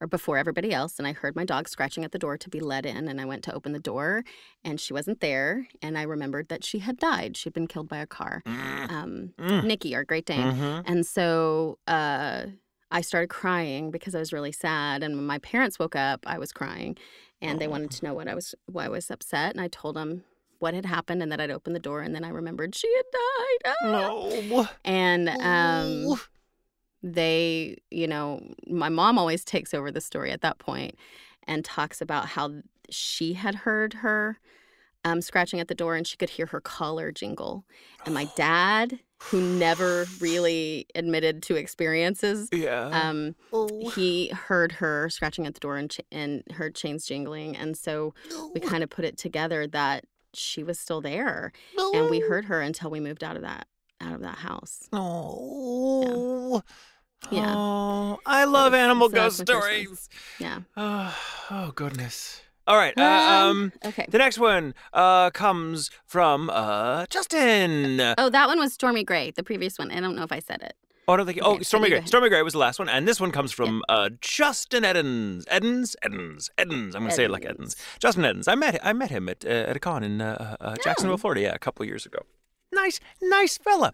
or before everybody else, and I heard my dog scratching at the door to be let in, and I went to open the door, and she wasn't there, and I remembered that she had died. She'd been killed by a car. Mm, Um, mm, Nikki, our Great Dane. mhm. And so uh, I started crying because I was really sad. And when my parents woke up, I was crying, and they wanted to know what I was why I was upset. And I told them what had happened and that I'd opened the door, and then I remembered she had died. Ah! No. And um, they, you know, my mom always takes over the story at that point and talks about how she had heard her um, scratching at the door and she could hear her collar jingle. And my [SIGHS] dad, who never really admitted to experiences, Yeah. um, he heard her scratching at the door and, ch- and heard chains jingling. And so we kind of put it together that she was still there and we heard her until we moved out of that out of that house. Oh. Yeah. Oh, I love was- animal so ghost was my first one. stories. Yeah. Oh, [SIGHS] oh, goodness. All right. Uh, Um, um, okay. the next one uh, comes from uh, Justin. Oh, that one was Stormy Gray, the previous one. I don't know if I said it. Oh, I don't think. Oh, Stormy Gray. Stormy Gray was the last one, and this one comes from uh, Justin Eddens. Eddens. Eddens. Eddens. I'm going to say it like Eddens. Justin Eddens. I met I met him at uh, at a con in uh, uh, Jacksonville, Oh. Florida. Yeah, a couple years ago. Nice, nice fella.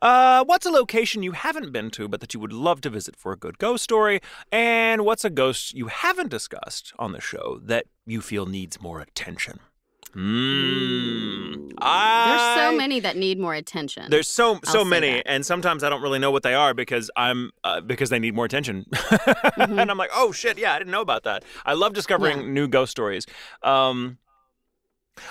Uh, what's a location you haven't been to but that you would love to visit for a good ghost story? And what's a ghost you haven't discussed on the show that you feel needs more attention? Mm. There's so many that need more attention. there's so so say many, and sometimes I don't really know what they are because I'm uh, because they need more attention, [LAUGHS] Mm-hmm. and I'm like, oh shit, yeah, I didn't know about that. I love discovering Yeah. new ghost stories. Um,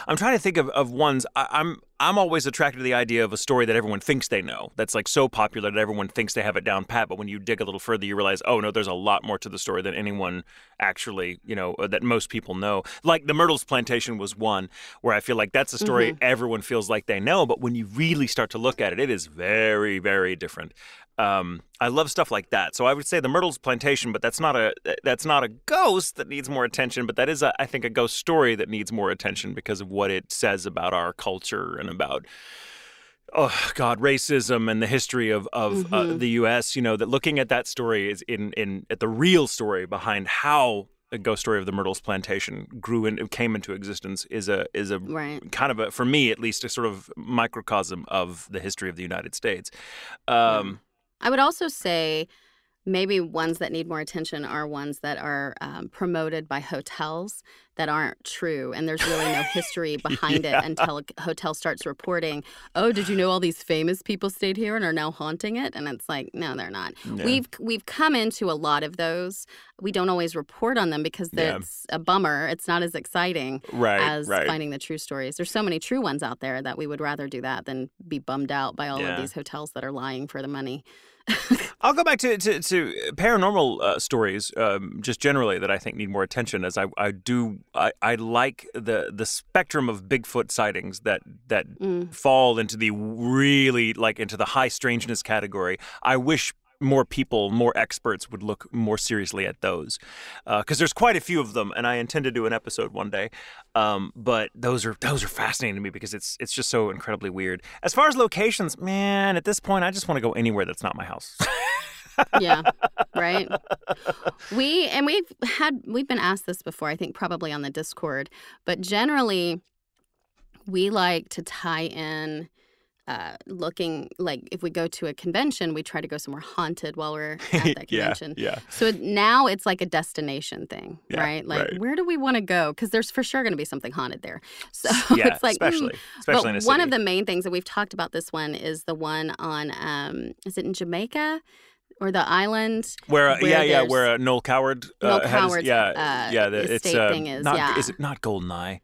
I'm trying to think of, of ones. I, I'm I'm always attracted to the idea of a story that everyone thinks they know. That's like so popular that everyone thinks they have it down pat. But when you dig a little further, you realize, oh no, there's a lot more to the story than anyone actually, you know, uh, that most people know. Like the Myrtles Plantation was one where I feel like that's a story everyone feels like they know. But when you really start to look at it, it is very, very different. Um, I love stuff like that. So I would say the Myrtles Plantation, but that's not a that's not a ghost that needs more attention. But that is, a, I think, a ghost story that needs more attention because of what it says about our culture and about oh god racism and the history of of uh, Mhm. the US you know that looking at that story is in in at the real story behind how the ghost story of the Myrtles plantation grew and came into existence is a is a right. kind of a for me at least a sort of microcosm of the history of the United States um I would also say maybe ones that need more attention are ones that are um, promoted by hotels that aren't true and there's really no history [LAUGHS] behind Yeah. it until a hotel starts reporting oh did you know all these famous people stayed here and are now haunting it and it's like no they're not yeah. we've we've come into a lot of those we don't always report on them because Yeah. it's a bummer it's not as exciting right as right finding the true stories there's so many true ones out there that we would rather do that than be bummed out by all Yeah. of these hotels that are lying for the money [LAUGHS] I'll go back to to, to paranormal uh, stories, um, just generally that I think need more attention. As I, I do, I, I like the the spectrum of Bigfoot sightings that that Mm. fall into the really like into the high strangeness category. I wish more people, more experts would look more seriously at those, because there's quite a few of them, and I intend to do an episode one day. Um, but those are those are fascinating to me because it's it's just so incredibly weird. As far as locations, man, at this point, I just want to go anywhere that's not my house. yeah [LAUGHS] right we and we've had we've been asked this before i think probably on the discord but generally we like to tie in uh, looking like if we go to a convention we try to go somewhere haunted while we're [LAUGHS] at that convention yeah. yeah. so it- now it's like a destination thing Yeah, right like right. where do we want to go because there's for sure going to be something haunted there [LAUGHS] so yeah, it's like mm, especially especially but in a one of the main things that we've talked about this one is the one on um is it in Jamaica or the island where, uh, where yeah yeah where uh, Noel Coward uh, Noel Coward's, yeah uh, yeah the, it's uh, thing is, not yeah. is it not Goldeneye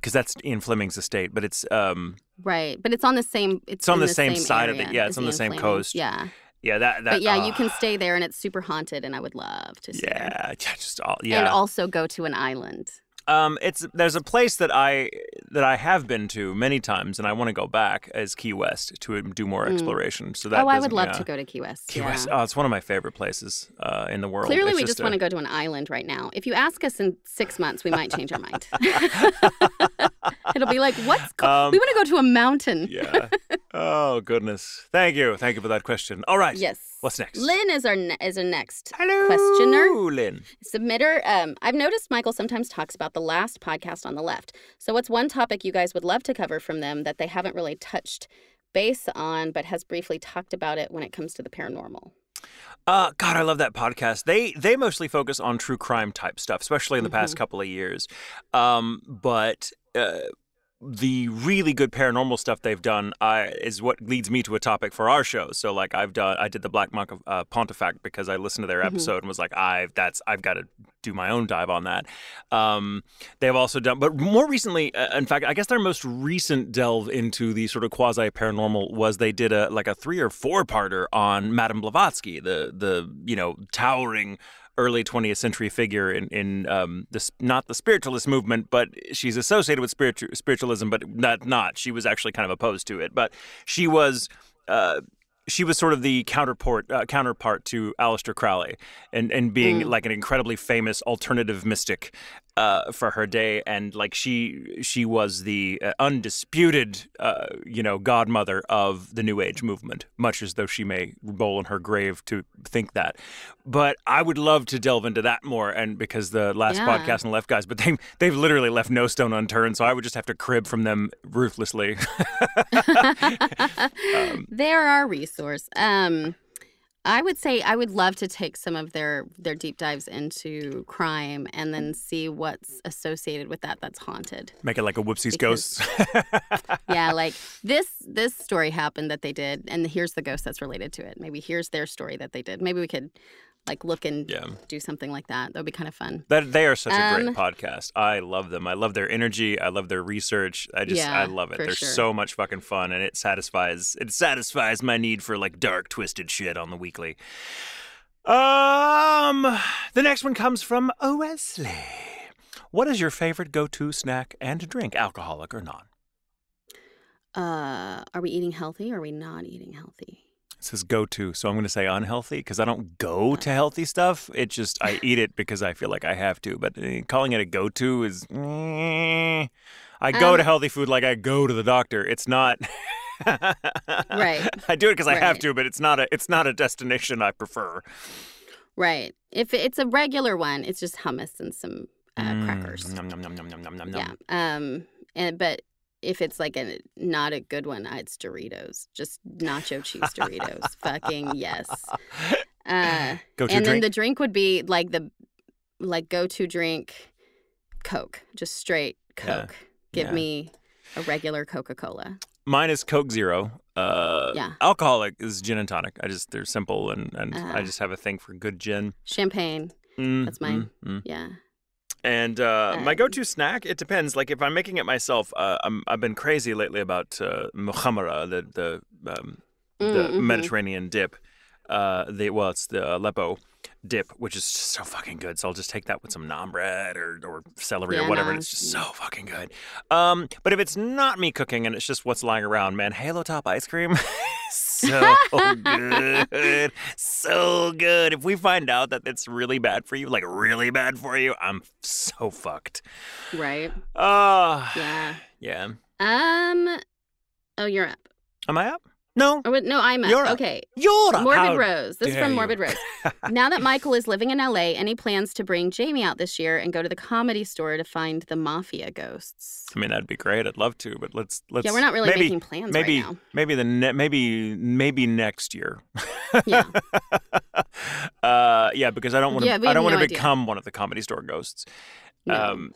because that's Ian Fleming's estate, but it's um right. But it's on the same. It's, It's on the the same side of it. Yeah, it's on the same Fleming. coast. Yeah, yeah that that but yeah, you uh, can stay there, and it's super haunted, and I would love to yeah yeah, just all yeah And also go to an island. Um, it's there's a place that I that I have been to many times, and I want to go back as Key West to do more exploration. So that oh, I would love yeah. to go to Key West. Key yeah. West. Oh, it's one of my favorite places uh, in the world. Clearly, It's we just a- want to go to an island right now. If you ask us in six months, we might change our mind. [LAUGHS] [LAUGHS] [LAUGHS] It'll be like, what's [LAUGHS] co- Um, we want to go to a mountain. Yeah. [LAUGHS] oh goodness. Thank you. Thank you for that question. All right. Yes. What's next? Lynn is our ne- is our next Hello, questioner. Lynn. submitter. Um, I've noticed Michael sometimes talks about the last podcast on the left. So, what's one topic you guys would love to cover from them that they haven't really touched base on, but has briefly talked about it when it comes to the paranormal? Uh, God, I love that podcast. They they mostly focus on true crime type stuff, especially in the past Mhm. couple of years. Um, but uh, the really good paranormal stuff they've done uh, is what leads me to a topic for our show. So, like, I've done, I did the Black Monk of uh, Pontefract because I listened to their Mhm. episode and was like, I've that's I've got to do my own dive on that. Um, they've also done, but more recently, uh, in fact, I guess their most recent delve into the sort of quasi paranormal was they did a like a three or four parter on Madame Blavatsky, the the you know towering early 20th century figure in in um, this not the spiritualist movement, but she's associated with spiritu- spiritualism, but not not. She was actually kind of opposed to it, but she was. Uh, she was sort of the counterpart uh, counterpart to Aleister Crowley, and and being Mm. like an incredibly famous alternative mystic uh, for her day, and like she she was the uh, undisputed uh, you know godmother of the New Age movement, much as though she may roll in her grave to think that. But I would love to delve into that more, and because the last Yeah. podcast and left guys, but they they've literally left no stone unturned, so I would just have to crib from them ruthlessly. [LAUGHS] [LAUGHS] Um, They're our resource. Um, I would say I would love to take some of their their deep dives into crime and then see what's associated with that that's haunted. Make it like a whoopsies Because- ghosts. [LAUGHS] Yeah, like this this story happened that they did, and here's the ghost that's related to it. Maybe here's their story that they did. Maybe we could like look and Yeah. do something like that. That would be kind of fun. That they are such a great Um, podcast. I love them. I love their energy. I love their research. I just I love it. They're sure. so much fucking fun and it satisfies it satisfies my need for like dark twisted shit on the weekly. Um the next one comes from Wesley. What is your favorite go-to snack and drink, alcoholic or non? Uh, are we eating healthy or are we not eating healthy? It says go to, so I'm going to say unhealthy because I don't go to healthy stuff. It just I [LAUGHS] eat it because I feel like I have to. But eh, calling it a go to is, eh. I go Um, to healthy food like I go to the doctor. It's not. Right. [LAUGHS] I do it because I have to, but it's not a it's not a destination I prefer. Right. If it's a regular one, it's just hummus and some uh, Mm, crackers. Nom, nom, nom, nom. Yeah. Um. And but if it's like a not a good one, uh, it's Doritos. Just nacho cheese Doritos. Fucking yes. Uh. [LAUGHS] Go to and then the drink would be like the like go to drink, Coke. Just straight Yeah. Coke. Give Yeah. me a regular Coca Cola. Mine is Coke Zero. Uh, Yeah. Alcoholic is gin and tonic. I just they're simple and and I Uh. just have a thing for good gin. Champagne. Mm, That's mine. mm, mm. Yeah. And uh, my go-to snack, it depends. Like if I'm making it myself, uh, I'm, I've been crazy lately about uh, muhammara, the the um, the Mm, mhm. Mediterranean dip. Uh, the well, it's the Aleppo dip, which is just so fucking good. So I'll just take that with some naan bread or or celery or whatever, no, it's just so fucking good. Um, but if it's not me cooking and it's just what's lying around, man, Halo Top ice cream. [LAUGHS] so good. So good. If we find out that it's really bad for you, like really bad for you, I'm so fucked. Right. Oh, Yeah. yeah. Um. Oh, you're up. Am I up? No. Oh, wait, no, I'm up. You're up. Okay. You're up. Morbid How Rose. This is dare from you. Morbid Rose. [LAUGHS] now that Michael is living in LA, any plans to bring Jamie out this year and go to the comedy store to find the mafia ghosts? I mean, that'd be great. I'd love to, but let's let's. yeah, we're not really maybe, making plans Maybe right now. maybe the ne- maybe maybe next year. Yeah. [LAUGHS] uh, yeah, because I don't want to. Yeah, we I don't want to become one of the comedy store ghosts. No. Um,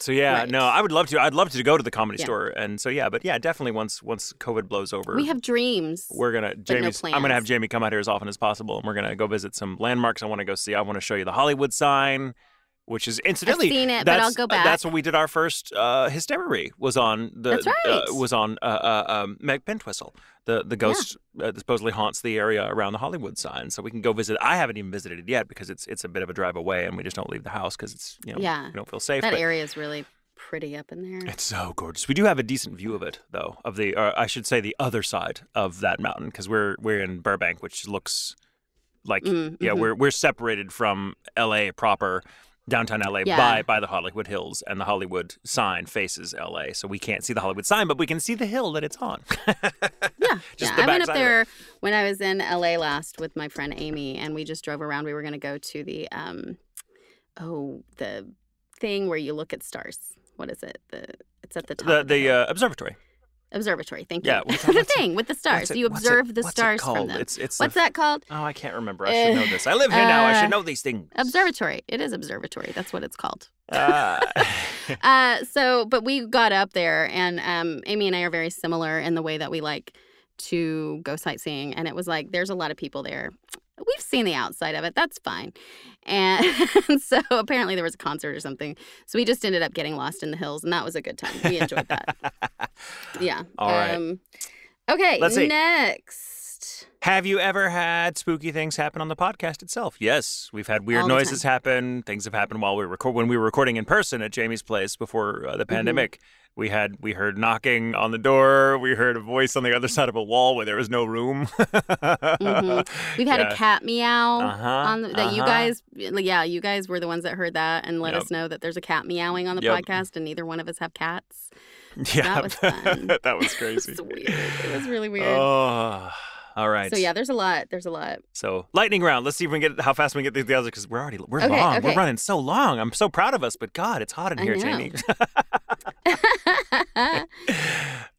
so yeah, Right. no, I would love to. I'd love to go to the comedy Yeah. store, and so yeah, but yeah, definitely once once COVID blows over, we have dreams. we're gonna no I'm gonna have. Jamie come out here as often as possible, and we're gonna go visit some landmarks. I want to go see. I want to show you the Hollywood sign. Which is incidentally seen it, but that's, I'll go back. That's when we did our first uh, hysteria was on the That's right. uh, was on uh, uh, um, Peg Entwistle, the the ghost uh, that supposedly haunts the area around the Hollywood sign. So we can go visit. I haven't even visited it yet because it's it's a bit of a drive away, and we just don't leave the house because it's you know Yeah. we don't feel safe. That but area is really pretty up in there. it's so gorgeous. We do have a decent view of it though, of the or I should say the other side of that mountain because we're we're in Burbank, which looks like Mm, yeah mhm. we're we're separated from L.A. proper. Downtown LA Yeah. by by the Hollywood Hills, and the Hollywood sign faces LA, so we can't see the Hollywood sign, but we can see the hill that it's on. [LAUGHS] Yeah, yeah. I went up there when I was in LA last with my friend Amy, and we just drove around. We were going to go to the um, oh, the thing where you look at stars. What is it? The it's at the top. the the the uh, observatory. Observatory. Thank you. Yeah, what's- [LAUGHS] the what's it- thing with the stars. You what's it- observe the stars from them. It's it's What's the, that called? Oh, I can't remember. I should know this. I live here now. I should know these things. Observatory. It is observatory. That's what it's called. Ah. [LAUGHS] [LAUGHS] uh, so, but we got up there, and um, Amy and I are very similar in the way that we like to go sightseeing. And it was like, there's a lot of people there. We've seen the outside of it. That's fine. And [LAUGHS] so apparently there was a concert or something. So we just ended up getting lost in the hills, and that was a good time. We enjoyed that. [LAUGHS] Yeah. All right. Um, okay. Let's see. Next. Have you ever had spooky things happen on the podcast itself? Yes, we've had weird noises happen. Things have happened while we record when we were recording in person at Jamie's place before uh, the Mm-hmm. We had we heard knocking on the door. We heard a voice on the other side of a wall where there was no room. Mhm. [LAUGHS] We've had Yeah. a cat meow Uh-huh, on the, that you uh-huh. guys, yeah, you guys were the ones that heard that and let Yep. us know that there's a cat meowing on the Yep. podcast, and neither one of us have cats. [LAUGHS] Yeah, that was fun. [LAUGHS] that was crazy. It's weird. It was really weird. Oh, all right. So yeah, there's a lot. There's a lot. So lightning round. Let's see if we can get how fast we can get through the others because we're already we're Okay, long. We're running so long. I'm so proud of us, but God, it's hot in I here, know. Jamie. [LAUGHS]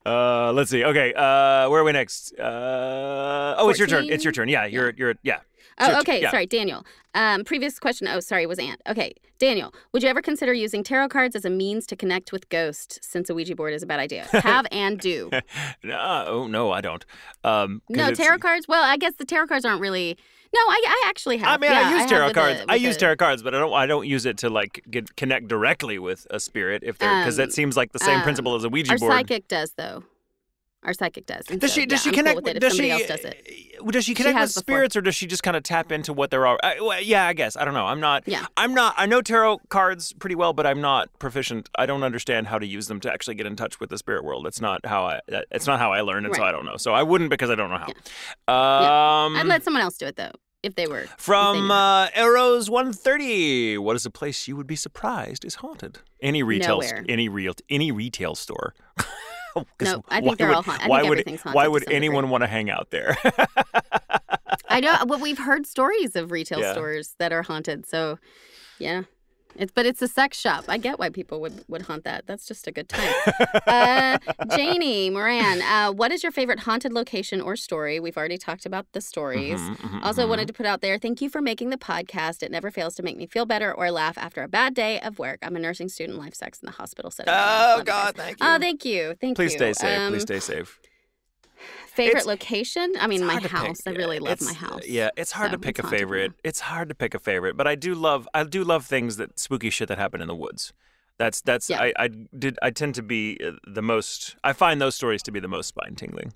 uh, let's see. Okay, uh, where are we next? Uh, oh, it's your turn. It's your turn. Yeah, you're you're yeah. Oh, okay. yeah. Sorry, Daniel. Um, previous question. Oh, sorry, was Ant. Okay, Daniel. Would you ever consider using tarot cards as a means to connect with ghosts? Since a Ouija board is a bad idea. [LAUGHS] Have and do. [LAUGHS] No, oh no, I don't. Um, No it's- tarot cards. Well, I guess the tarot cards aren't really. No, I, I actually have. I mean, Yeah, I use tarot the- cards. I use the- tarot cards, but I don't. I don't use it to like get connect directly with a spirit if they're because Um, that seems like the same um, principle as a Ouija Our board. psychic does though. Our psychic does. And Does so, she? Does yeah, she I'm cool connect? with it if does somebody she? else does it? Does she connect with has before. spirits, or does she just kind of tap into what they're? All, uh, well, yeah, I guess I don't know. I'm not. Yeah. I'm not. I know tarot cards pretty well, but I'm not proficient. I don't understand how to use them to actually get in touch with the spirit world. It's not how I. It's not how I learned, and so I don't know. So I wouldn't because I don't know how. Yeah. Um, I'd let someone else do it though, if they were. they from uh, Arrows 130, what is a place you would be surprised is haunted? Any retail, Nowhere. any real, any retail store. [LAUGHS] [LAUGHS] No, I think they're would- all haunted. Why would haunted why would some degree. anyone want to hang out there? [LAUGHS] I know. Well, we've heard stories of retail Yeah. stores that are haunted. So, yeah. It's but it's a sex shop. I get why people would would haunt that. That's just a good time. [LAUGHS] uh, Janie Moran, uh, what is your favorite haunted location or story? We've already talked about the stories. Mhm, mhm, Also, mhm. wanted to put out there thank you for making the podcast. It never fails to make me feel better or laugh after a bad day of work. I'm a nursing student, life sex in the hospital setting. Oh God, thank you. Oh, thank you. Thank Please you. Please stay safe. Um, Please stay safe. Favorite It's- location? I mean, my to pick. house. I really love my house. Yeah, it's hard so to pick a favorite. It's hard to pick a favorite, but I do love I do love things that spooky shit that happen in the woods. That's that's Yeah. I, I did I tend to be uh, the most I find those stories to be the most spine tingling.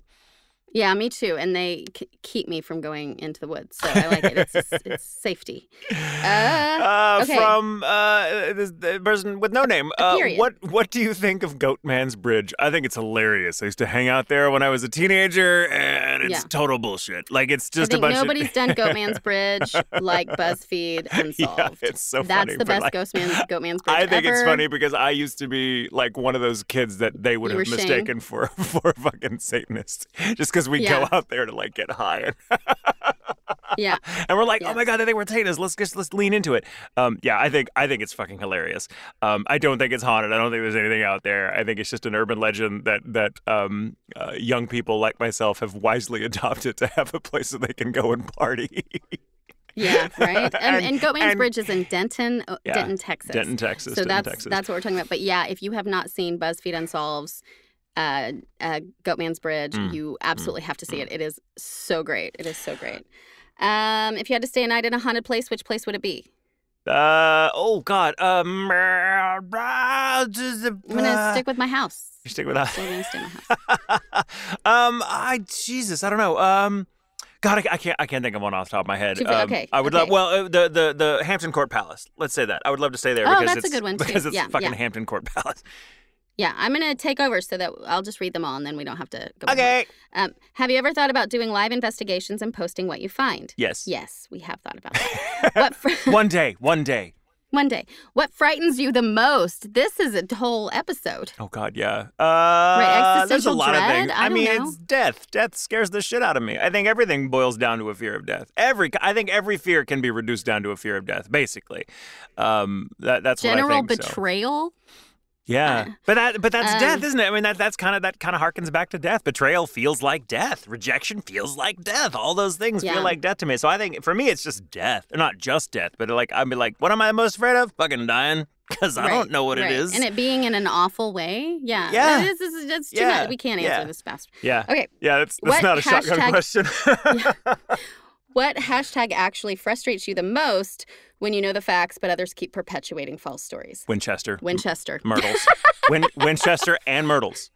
Yeah, me too. And they k- keep me from going into the woods, so I like it. It's [LAUGHS] it's safety. Uh, okay. From uh, this, the person with no name. Uh, what what do you think of Goatman's Bridge? I think it's hilarious. I used to hang out there when I was a teenager, and it's Yeah. total bullshit. Like it's I just a think bunch nobody's of done Goatman's Bridge like BuzzFeed Unsolved. [LAUGHS] yeah, it's so That's funny. the best like, Ghostman [LAUGHS] Goatman's Bridge I think it's funny because I used to be like one of those kids that they would You have were Shane. mistaken for for a fucking Satanist just because we Yeah. go out there to like get high [LAUGHS] Yeah, and we're like, Yeah. oh my god, they were Satanists. Let's just let's lean into it. Um, yeah, I think I think it's fucking hilarious. Um, I don't think it's haunted. I don't think there's anything out there. I think it's just an urban legend that that um, uh, young people like myself have wisely [LAUGHS] adopted to have a place that they can go and party. yeah, right. [LAUGHS] And, And- and, Goatman's and- Bridge is in Denton, uh, Yeah, Denton, Texas. Denton, Texas. so Denton, that's Texas. that's what we're talking about. But yeah, if you have not seen BuzzFeed Unsolves, uh, uh, Goatman's Bridge, Mm, you absolutely have to see it. It is so great. It is so great. Um, if you had to stay a night in a haunted place, which place would it be? Uh oh God. Um. I'm I'm gonna stick with my house. You stick with that. Still gonna stay in my house. [LAUGHS] um. I Jesus. I don't know. Um. God, I, I can't. I can't think of one off the top of my head. Should Um, okay, I would okay. love. Well, uh, the the the Hampton Court Palace. Let's say that. I would love to stay there Oh, because that's a good one, too. because it's Yeah, fucking yeah. Hampton Court [LAUGHS] Palace. Yeah, I'm gonna take over so that I'll just read them all and then we don't have to go. Okay. Um, have you ever thought about doing live investigations and posting what you find? Yes. Yes, we have thought about that. [LAUGHS] fr- [LAUGHS] one day. One day. one day? What frightens you the most? This is a whole episode. Oh God, yeah. Uh, there's a lot of things. I don't mean, know. it's death. Death scares the shit out of me. I think everything boils down to a fear of death. Every, I think every fear can be reduced down to a fear of death. Basically, um, that, that's General what I think. so. betrayal. Yeah, Uh, but that, but that's um, death, isn't it? I mean, that that's kind of that kind of harkens back to death. Betrayal feels like death. Rejection feels like death. All those things Yeah. feel like death to me. So I think for me, it's just death, not just death, but like I'd be like, what am I most afraid of? Fucking dying, [LAUGHS] because I Right, don't know what right. it is. And it being in an awful way. Yeah. Yeah. This is it's too Yeah, much. We can't answer yeah. this fast. yeah, Okay. yeah. That's that's What not a shotgun hashtag- question. [LAUGHS] [LAUGHS] What hashtag actually frustrates you the most when you know the facts but others keep perpetuating false stories? Winchester, Winchester. Myrtles, [LAUGHS] Win- Winchester, and Myrtles,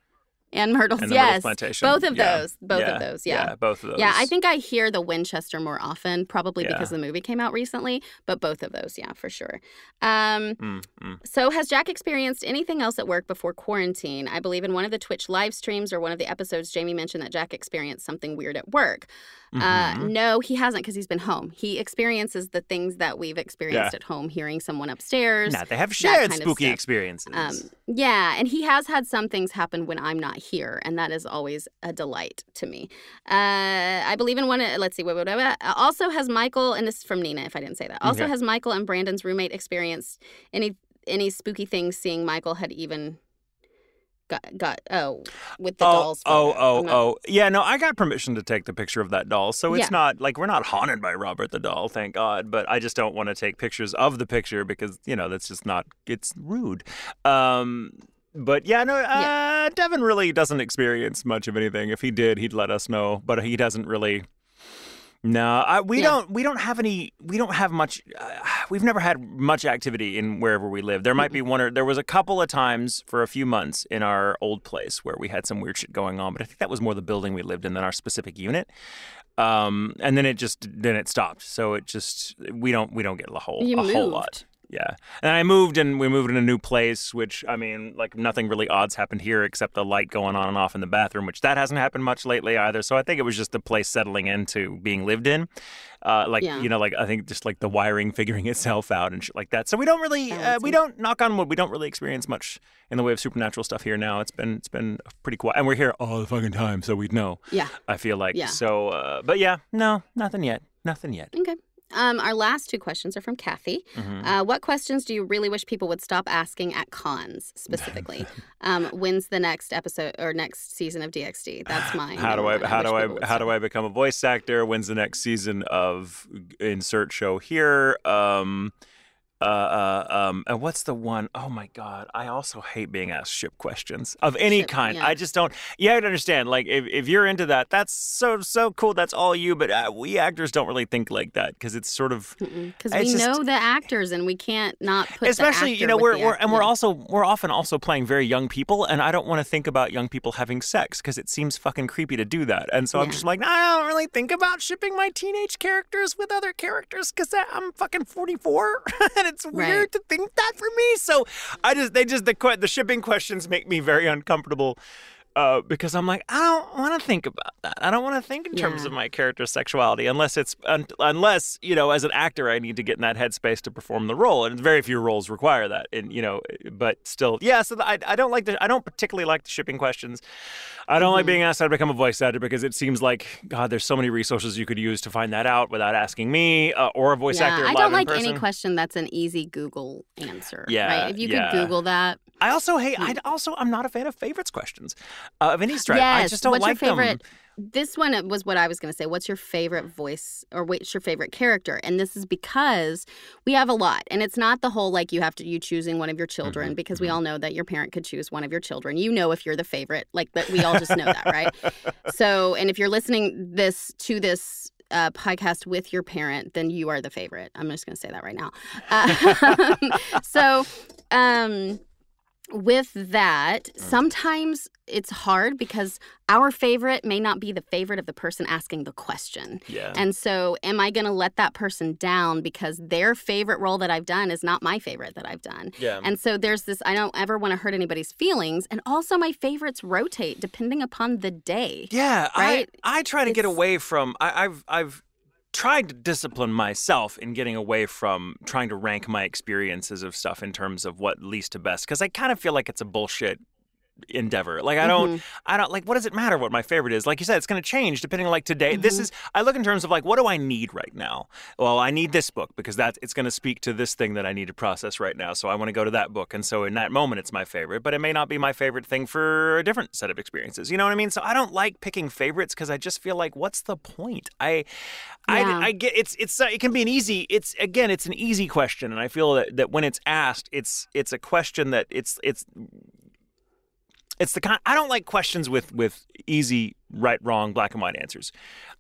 and Myrtles, and Myrtles yes. plantation. Both of Yeah. those. Both yeah. of those, yeah. both of those. Yeah, I think I hear the Winchester more often, probably Yeah. because the movie came out recently, but both of those, yeah, for sure. Um, Mm, mm. so, has Jack experienced anything else at work before quarantine? I believe in one of the Twitch live streams or one of the episodes, Jamie mentioned that Jack experienced something weird at work. Uh, Mhm. no, he hasn't because he's been home. He experiences the things that we've experienced Yeah. at home, hearing someone upstairs. Nah, they have shared spooky experiences. Um, yeah, and he has had some things happen when I'm not here, and that is always a delight to me. Uh, I believe in one. Let's see. Wait, wait, wait, wait. Also, has Michael and this is from Nina, if I didn't say that. Also, Okay. has Michael and Brandon's roommate experienced any any spooky things? Seeing Michael had even got got oh with the oh, dolls. oh, oh, not- oh. Yeah, no, I got permission to take the picture of that doll. So it's Yeah. not like we're not haunted by Robert the doll, thank God. But I just don't want to take pictures of the picture because, you know, that's just not, it's rude. Um, but yeah, no, uh, Devin really doesn't experience much of anything. If he did, he'd let us know. But he doesn't really. No, I, we Yeah. don't. We don't have any. We don't have much. Uh, we've never had much activity in wherever we live. There might be one or there was a couple of times for a few months in our old place where we had some weird shit going on. But I think that was more the building we lived in than our specific unit. Um, and then it just then it stopped. So it just we don't we don't get a whole You a whole lot. Yeah, and I moved and we moved in a new place, which I mean, like nothing really odds happened here except the light going on and off in the bathroom, which that hasn't happened much lately either. So I think it was just the place settling into being lived in, uh, like Yeah. you know, like I think just like the wiring [LAUGHS] figuring itself out and shit like that. So we don't really, uh, we don't knock on wood, we don't really experience much in the way of supernatural stuff here now. It's been it's been pretty quiet, and we're here all the fucking time, so we'd know. Yeah. I feel like Yeah. so, uh, but yeah, no, nothing yet, nothing yet. Okay. Um, our last two questions are from Kathy. Mhm. Uh, what questions do you really wish people would stop asking at cons specifically? [LAUGHS] um, when's the next episode or next season of DxD? That's mine. how do I how do I how do I? I become a voice actor? When's the next season of Insert Show here? Um, uh, uh, um, and what's the one? Oh my God! I also hate being asked ship questions of any Ship, kind. yeah. I just don't. Yeah, I understand. Like, if, if you're into that, that's so so cool. That's all you. But uh, we actors don't really think like that because it's sort of Because we just- know the actors and we can't not put the especially you know we're, we're and we're also we're often also playing very young people and i don't want to think about young people having sex because it seems fucking creepy to do that and so i'm just like i don't really think about shipping my teenage characters with other characters because i'm fucking 44 [LAUGHS] and it's weird Right. to think that for me so i just they just the the shipping questions make me very uncomfortable uh, because I'm like, I don't want to think about that. I don't want to think in terms Yeah. of my character's sexuality, unless it's un- unless you know, as an actor, I need to get in that headspace to perform the role, and very few roles require that. And you know, but still, yeah. So I, I don't like the I don't particularly like the shipping questions. I don't like Mhm. being asked how to become a voice actor because it seems like God, there's so many resources you could use to find that out without asking me uh, or a voice yeah, actor. I don't like any question that's an easy Google answer. Yeah, right? If you yeah. could Google that, I also hate. I also I'm not a fan of favorites questions uh, of any stripe. I just don't What's like your favorite? them. This one was what I was going to say. What's your favorite voice or what's your favorite character? And this is because we have a lot. And it's not the whole like you have to you choosing one of your children Mhm, because we mhm. all know that your parent could choose one of your children. You know if you're the favorite. Like that we all just know that, right? [LAUGHS] So, and if you're listening this to this a podcast with your parent, then you are the favorite. I'm just going to say that right now. Uh, [LAUGHS] so, um, with that, Mm. sometimes it's hard because our favorite may not be the favorite of the person asking the question. Yeah. And so, am I going to let that person down because their favorite role that I've done is not my favorite that I've done? yeah. And so, there's this I don't ever want to hurt anybody's feelings. And also, my favorites rotate depending upon the day. Yeah, right? I, I try to get away from. I, I've I've tried to discipline myself in getting away from trying to rank my experiences of stuff in terms of what least to best because I kind of feel like it's a bullshit endeavor. Like I don't Mhm. I don't like what does it matter what my favorite is? Like you said it's going to change depending on like today. This Mhm. is I look in terms of like what do I need right now? Well, I need this book because that it's going to speak to this thing that I need to process right now. So I want to go to that book and so in that moment it's my favorite, but it may not be my favorite thing for a different set of experiences. You know what I mean? So I don't like picking favorites cuz I just feel like what's the point? I Yeah. I, I get it's it's uh, it can be an easy it's again it's an easy question and I feel that, that when it's asked it's it's a question that it's it's it's the kind I don't like questions with with easy right wrong black and white answers.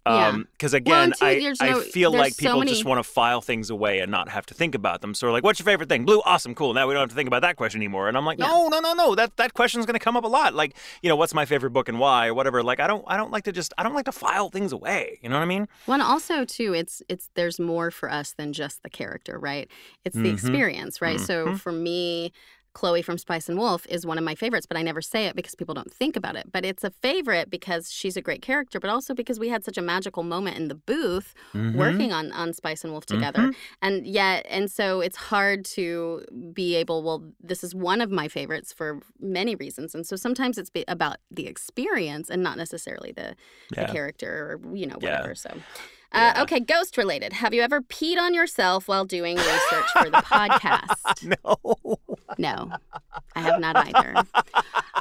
Um because Well, again two, I there's I feel like so people many- just want to file things away and not have to think about them. So like what's your favorite thing? Blue, awesome, cool. Now we don't have to think about that question anymore. And I'm like, Yeah. "No, no, no, no. That that question's going to come up a lot. Like, you know, what's my favorite book and why or whatever. Like I don't I don't like to just I don't like to file things away. You know what I mean? Well, and also too, it's it's there's more for us than just the character, right? It's the Mhm. experience, right? So Mhm. for me, Chloe from Spice and Wolf is one of my favorites, but I never say it because people don't think about it. But it's a favorite because she's a great character, but also because we had such a magical moment in the booth Mhm. working on on Spice and Wolf together. Mhm. And yet, and so it's hard to be able, well, this is one of my favorites for many reasons. And so sometimes it's be- about the experience and not necessarily the, the character or, you know, Yeah. whatever. So, uh, Yeah. okay, ghost related. Have you ever peed on yourself while doing research for the [LAUGHS] podcast? No. No, I have not either.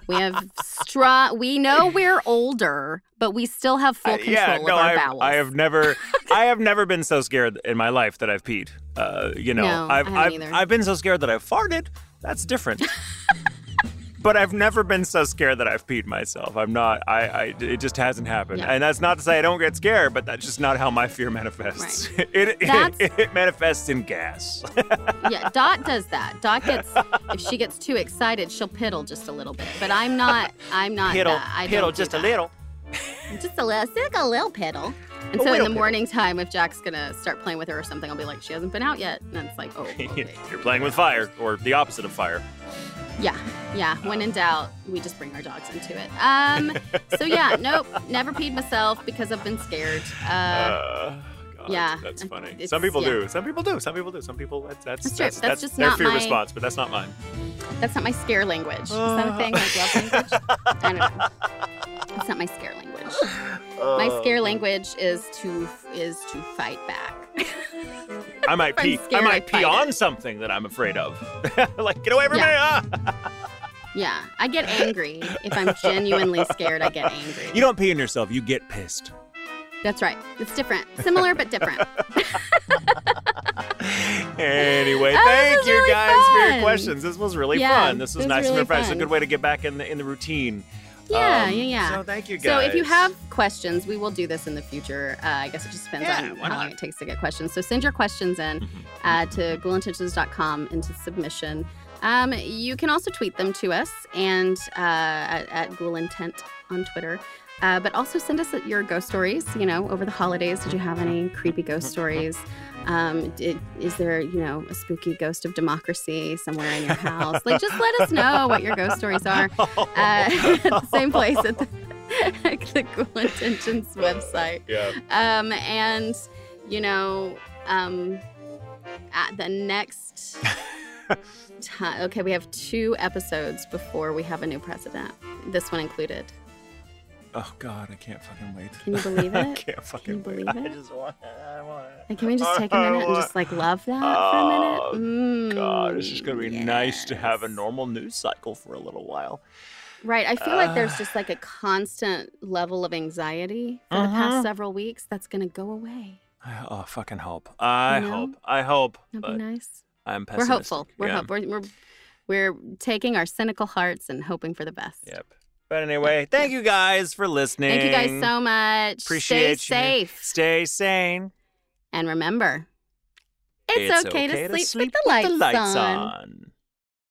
We have strong, we know we're older, but we still have full I- control yeah, of our I've, bowels. I have never, I have never been so scared in my life that I've peed. Uh, you know, No, I I've, haven't I've. I've been so scared that I've farted. That's different. [LAUGHS] but I've never been so scared that I've peed myself. I'm not. I. I it just hasn't happened. Yeah. And that's not to say I don't get scared, but that's just not how my fear manifests. [LAUGHS] it, it, That's- [LAUGHS] it manifests in gas. [LAUGHS] yeah, Dot does that. Dot gets if she gets too excited, she'll piddle just a little bit. But I'm not. I'm not. Piddle, that. I piddle, just a little. Just a little. It's like a little piddle. And so in the piddle. morning time, if Jack's gonna start playing with her or something, I'll be like, she hasn't been out yet, and it's like, oh, okay. You're playing with fire, or the opposite of fire. Yeah, yeah. When in doubt, we just bring our dogs into it. Um. so yeah, [LAUGHS] nope, never peed myself because I've been scared. Uh, Uh, God, yeah, that's funny. Some people yeah. do. Some people do. Some people do. Some people. That's that's That's true. that's, That's just their not fear my- response, but that's not mine. that's not my scare language. Is that a thing? Like love [LAUGHS] language? I don't know. It's not my scare language. My Uh, scare language is to is to fight back. [LAUGHS] I might pee. I might pee on it. something that I'm afraid of. [LAUGHS] like get away from Yeah. me! Ah! [LAUGHS] Yeah, I get angry if I'm genuinely scared. I get angry. You don't pee on yourself. You get pissed. That's right. It's different, similar but different. [LAUGHS] anyway, Oh, thank you really guys for your questions. This was really Yeah, fun. This was, was nice really and refreshing. It's a good way to get back in the in the routine. Yeah, Um, yeah, yeah. So thank you guys. So if you have questions, we will do this in the future. Uh, I guess it just depends Yeah, on how long not? it takes to get questions. So send your questions in Mhm. uh, to ghoulintentions.com into submission. Um, you can also tweet them to us and uh, at, at ghoulintent on Twitter. Uh, but also send us your ghost stories. You know, over the holidays, did you have any creepy ghost stories? Um, did, is there, you know, a spooky ghost of democracy somewhere in your house? Like, just let us know what your ghost stories are. [LAUGHS] Uh, [LAUGHS] at the same place at the, at the Ghoul Intentions website. yeah. Um, and, you know, um, at the next [LAUGHS] time, okay, we have two episodes before we have a new president, this one included. Oh God, I can't fucking wait. Can you believe [LAUGHS] it? I can't fucking Can you wait. believe I just want. It. I want. And can we just take a minute and just like love that for a minute? Mm, God, it's just gonna be nice to have a normal news cycle for a little while. Right. I feel like there's Ah. just like a constant level of anxiety for the Uh-huh. past several weeks that's going to go away. Oh, fucking hope. I You know? hope. I hope. That'd be nice. I'm pessimistic. We're hopeful. We're yeah. hope. We're, we're we're taking our cynical hearts and hoping for the best. Yep. But anyway, thank you guys for listening. Thank you guys so much. Appreciate Stay you. safe. Stay sane. And remember, it's, okay, to, sleep with the lights, with the lights on. on.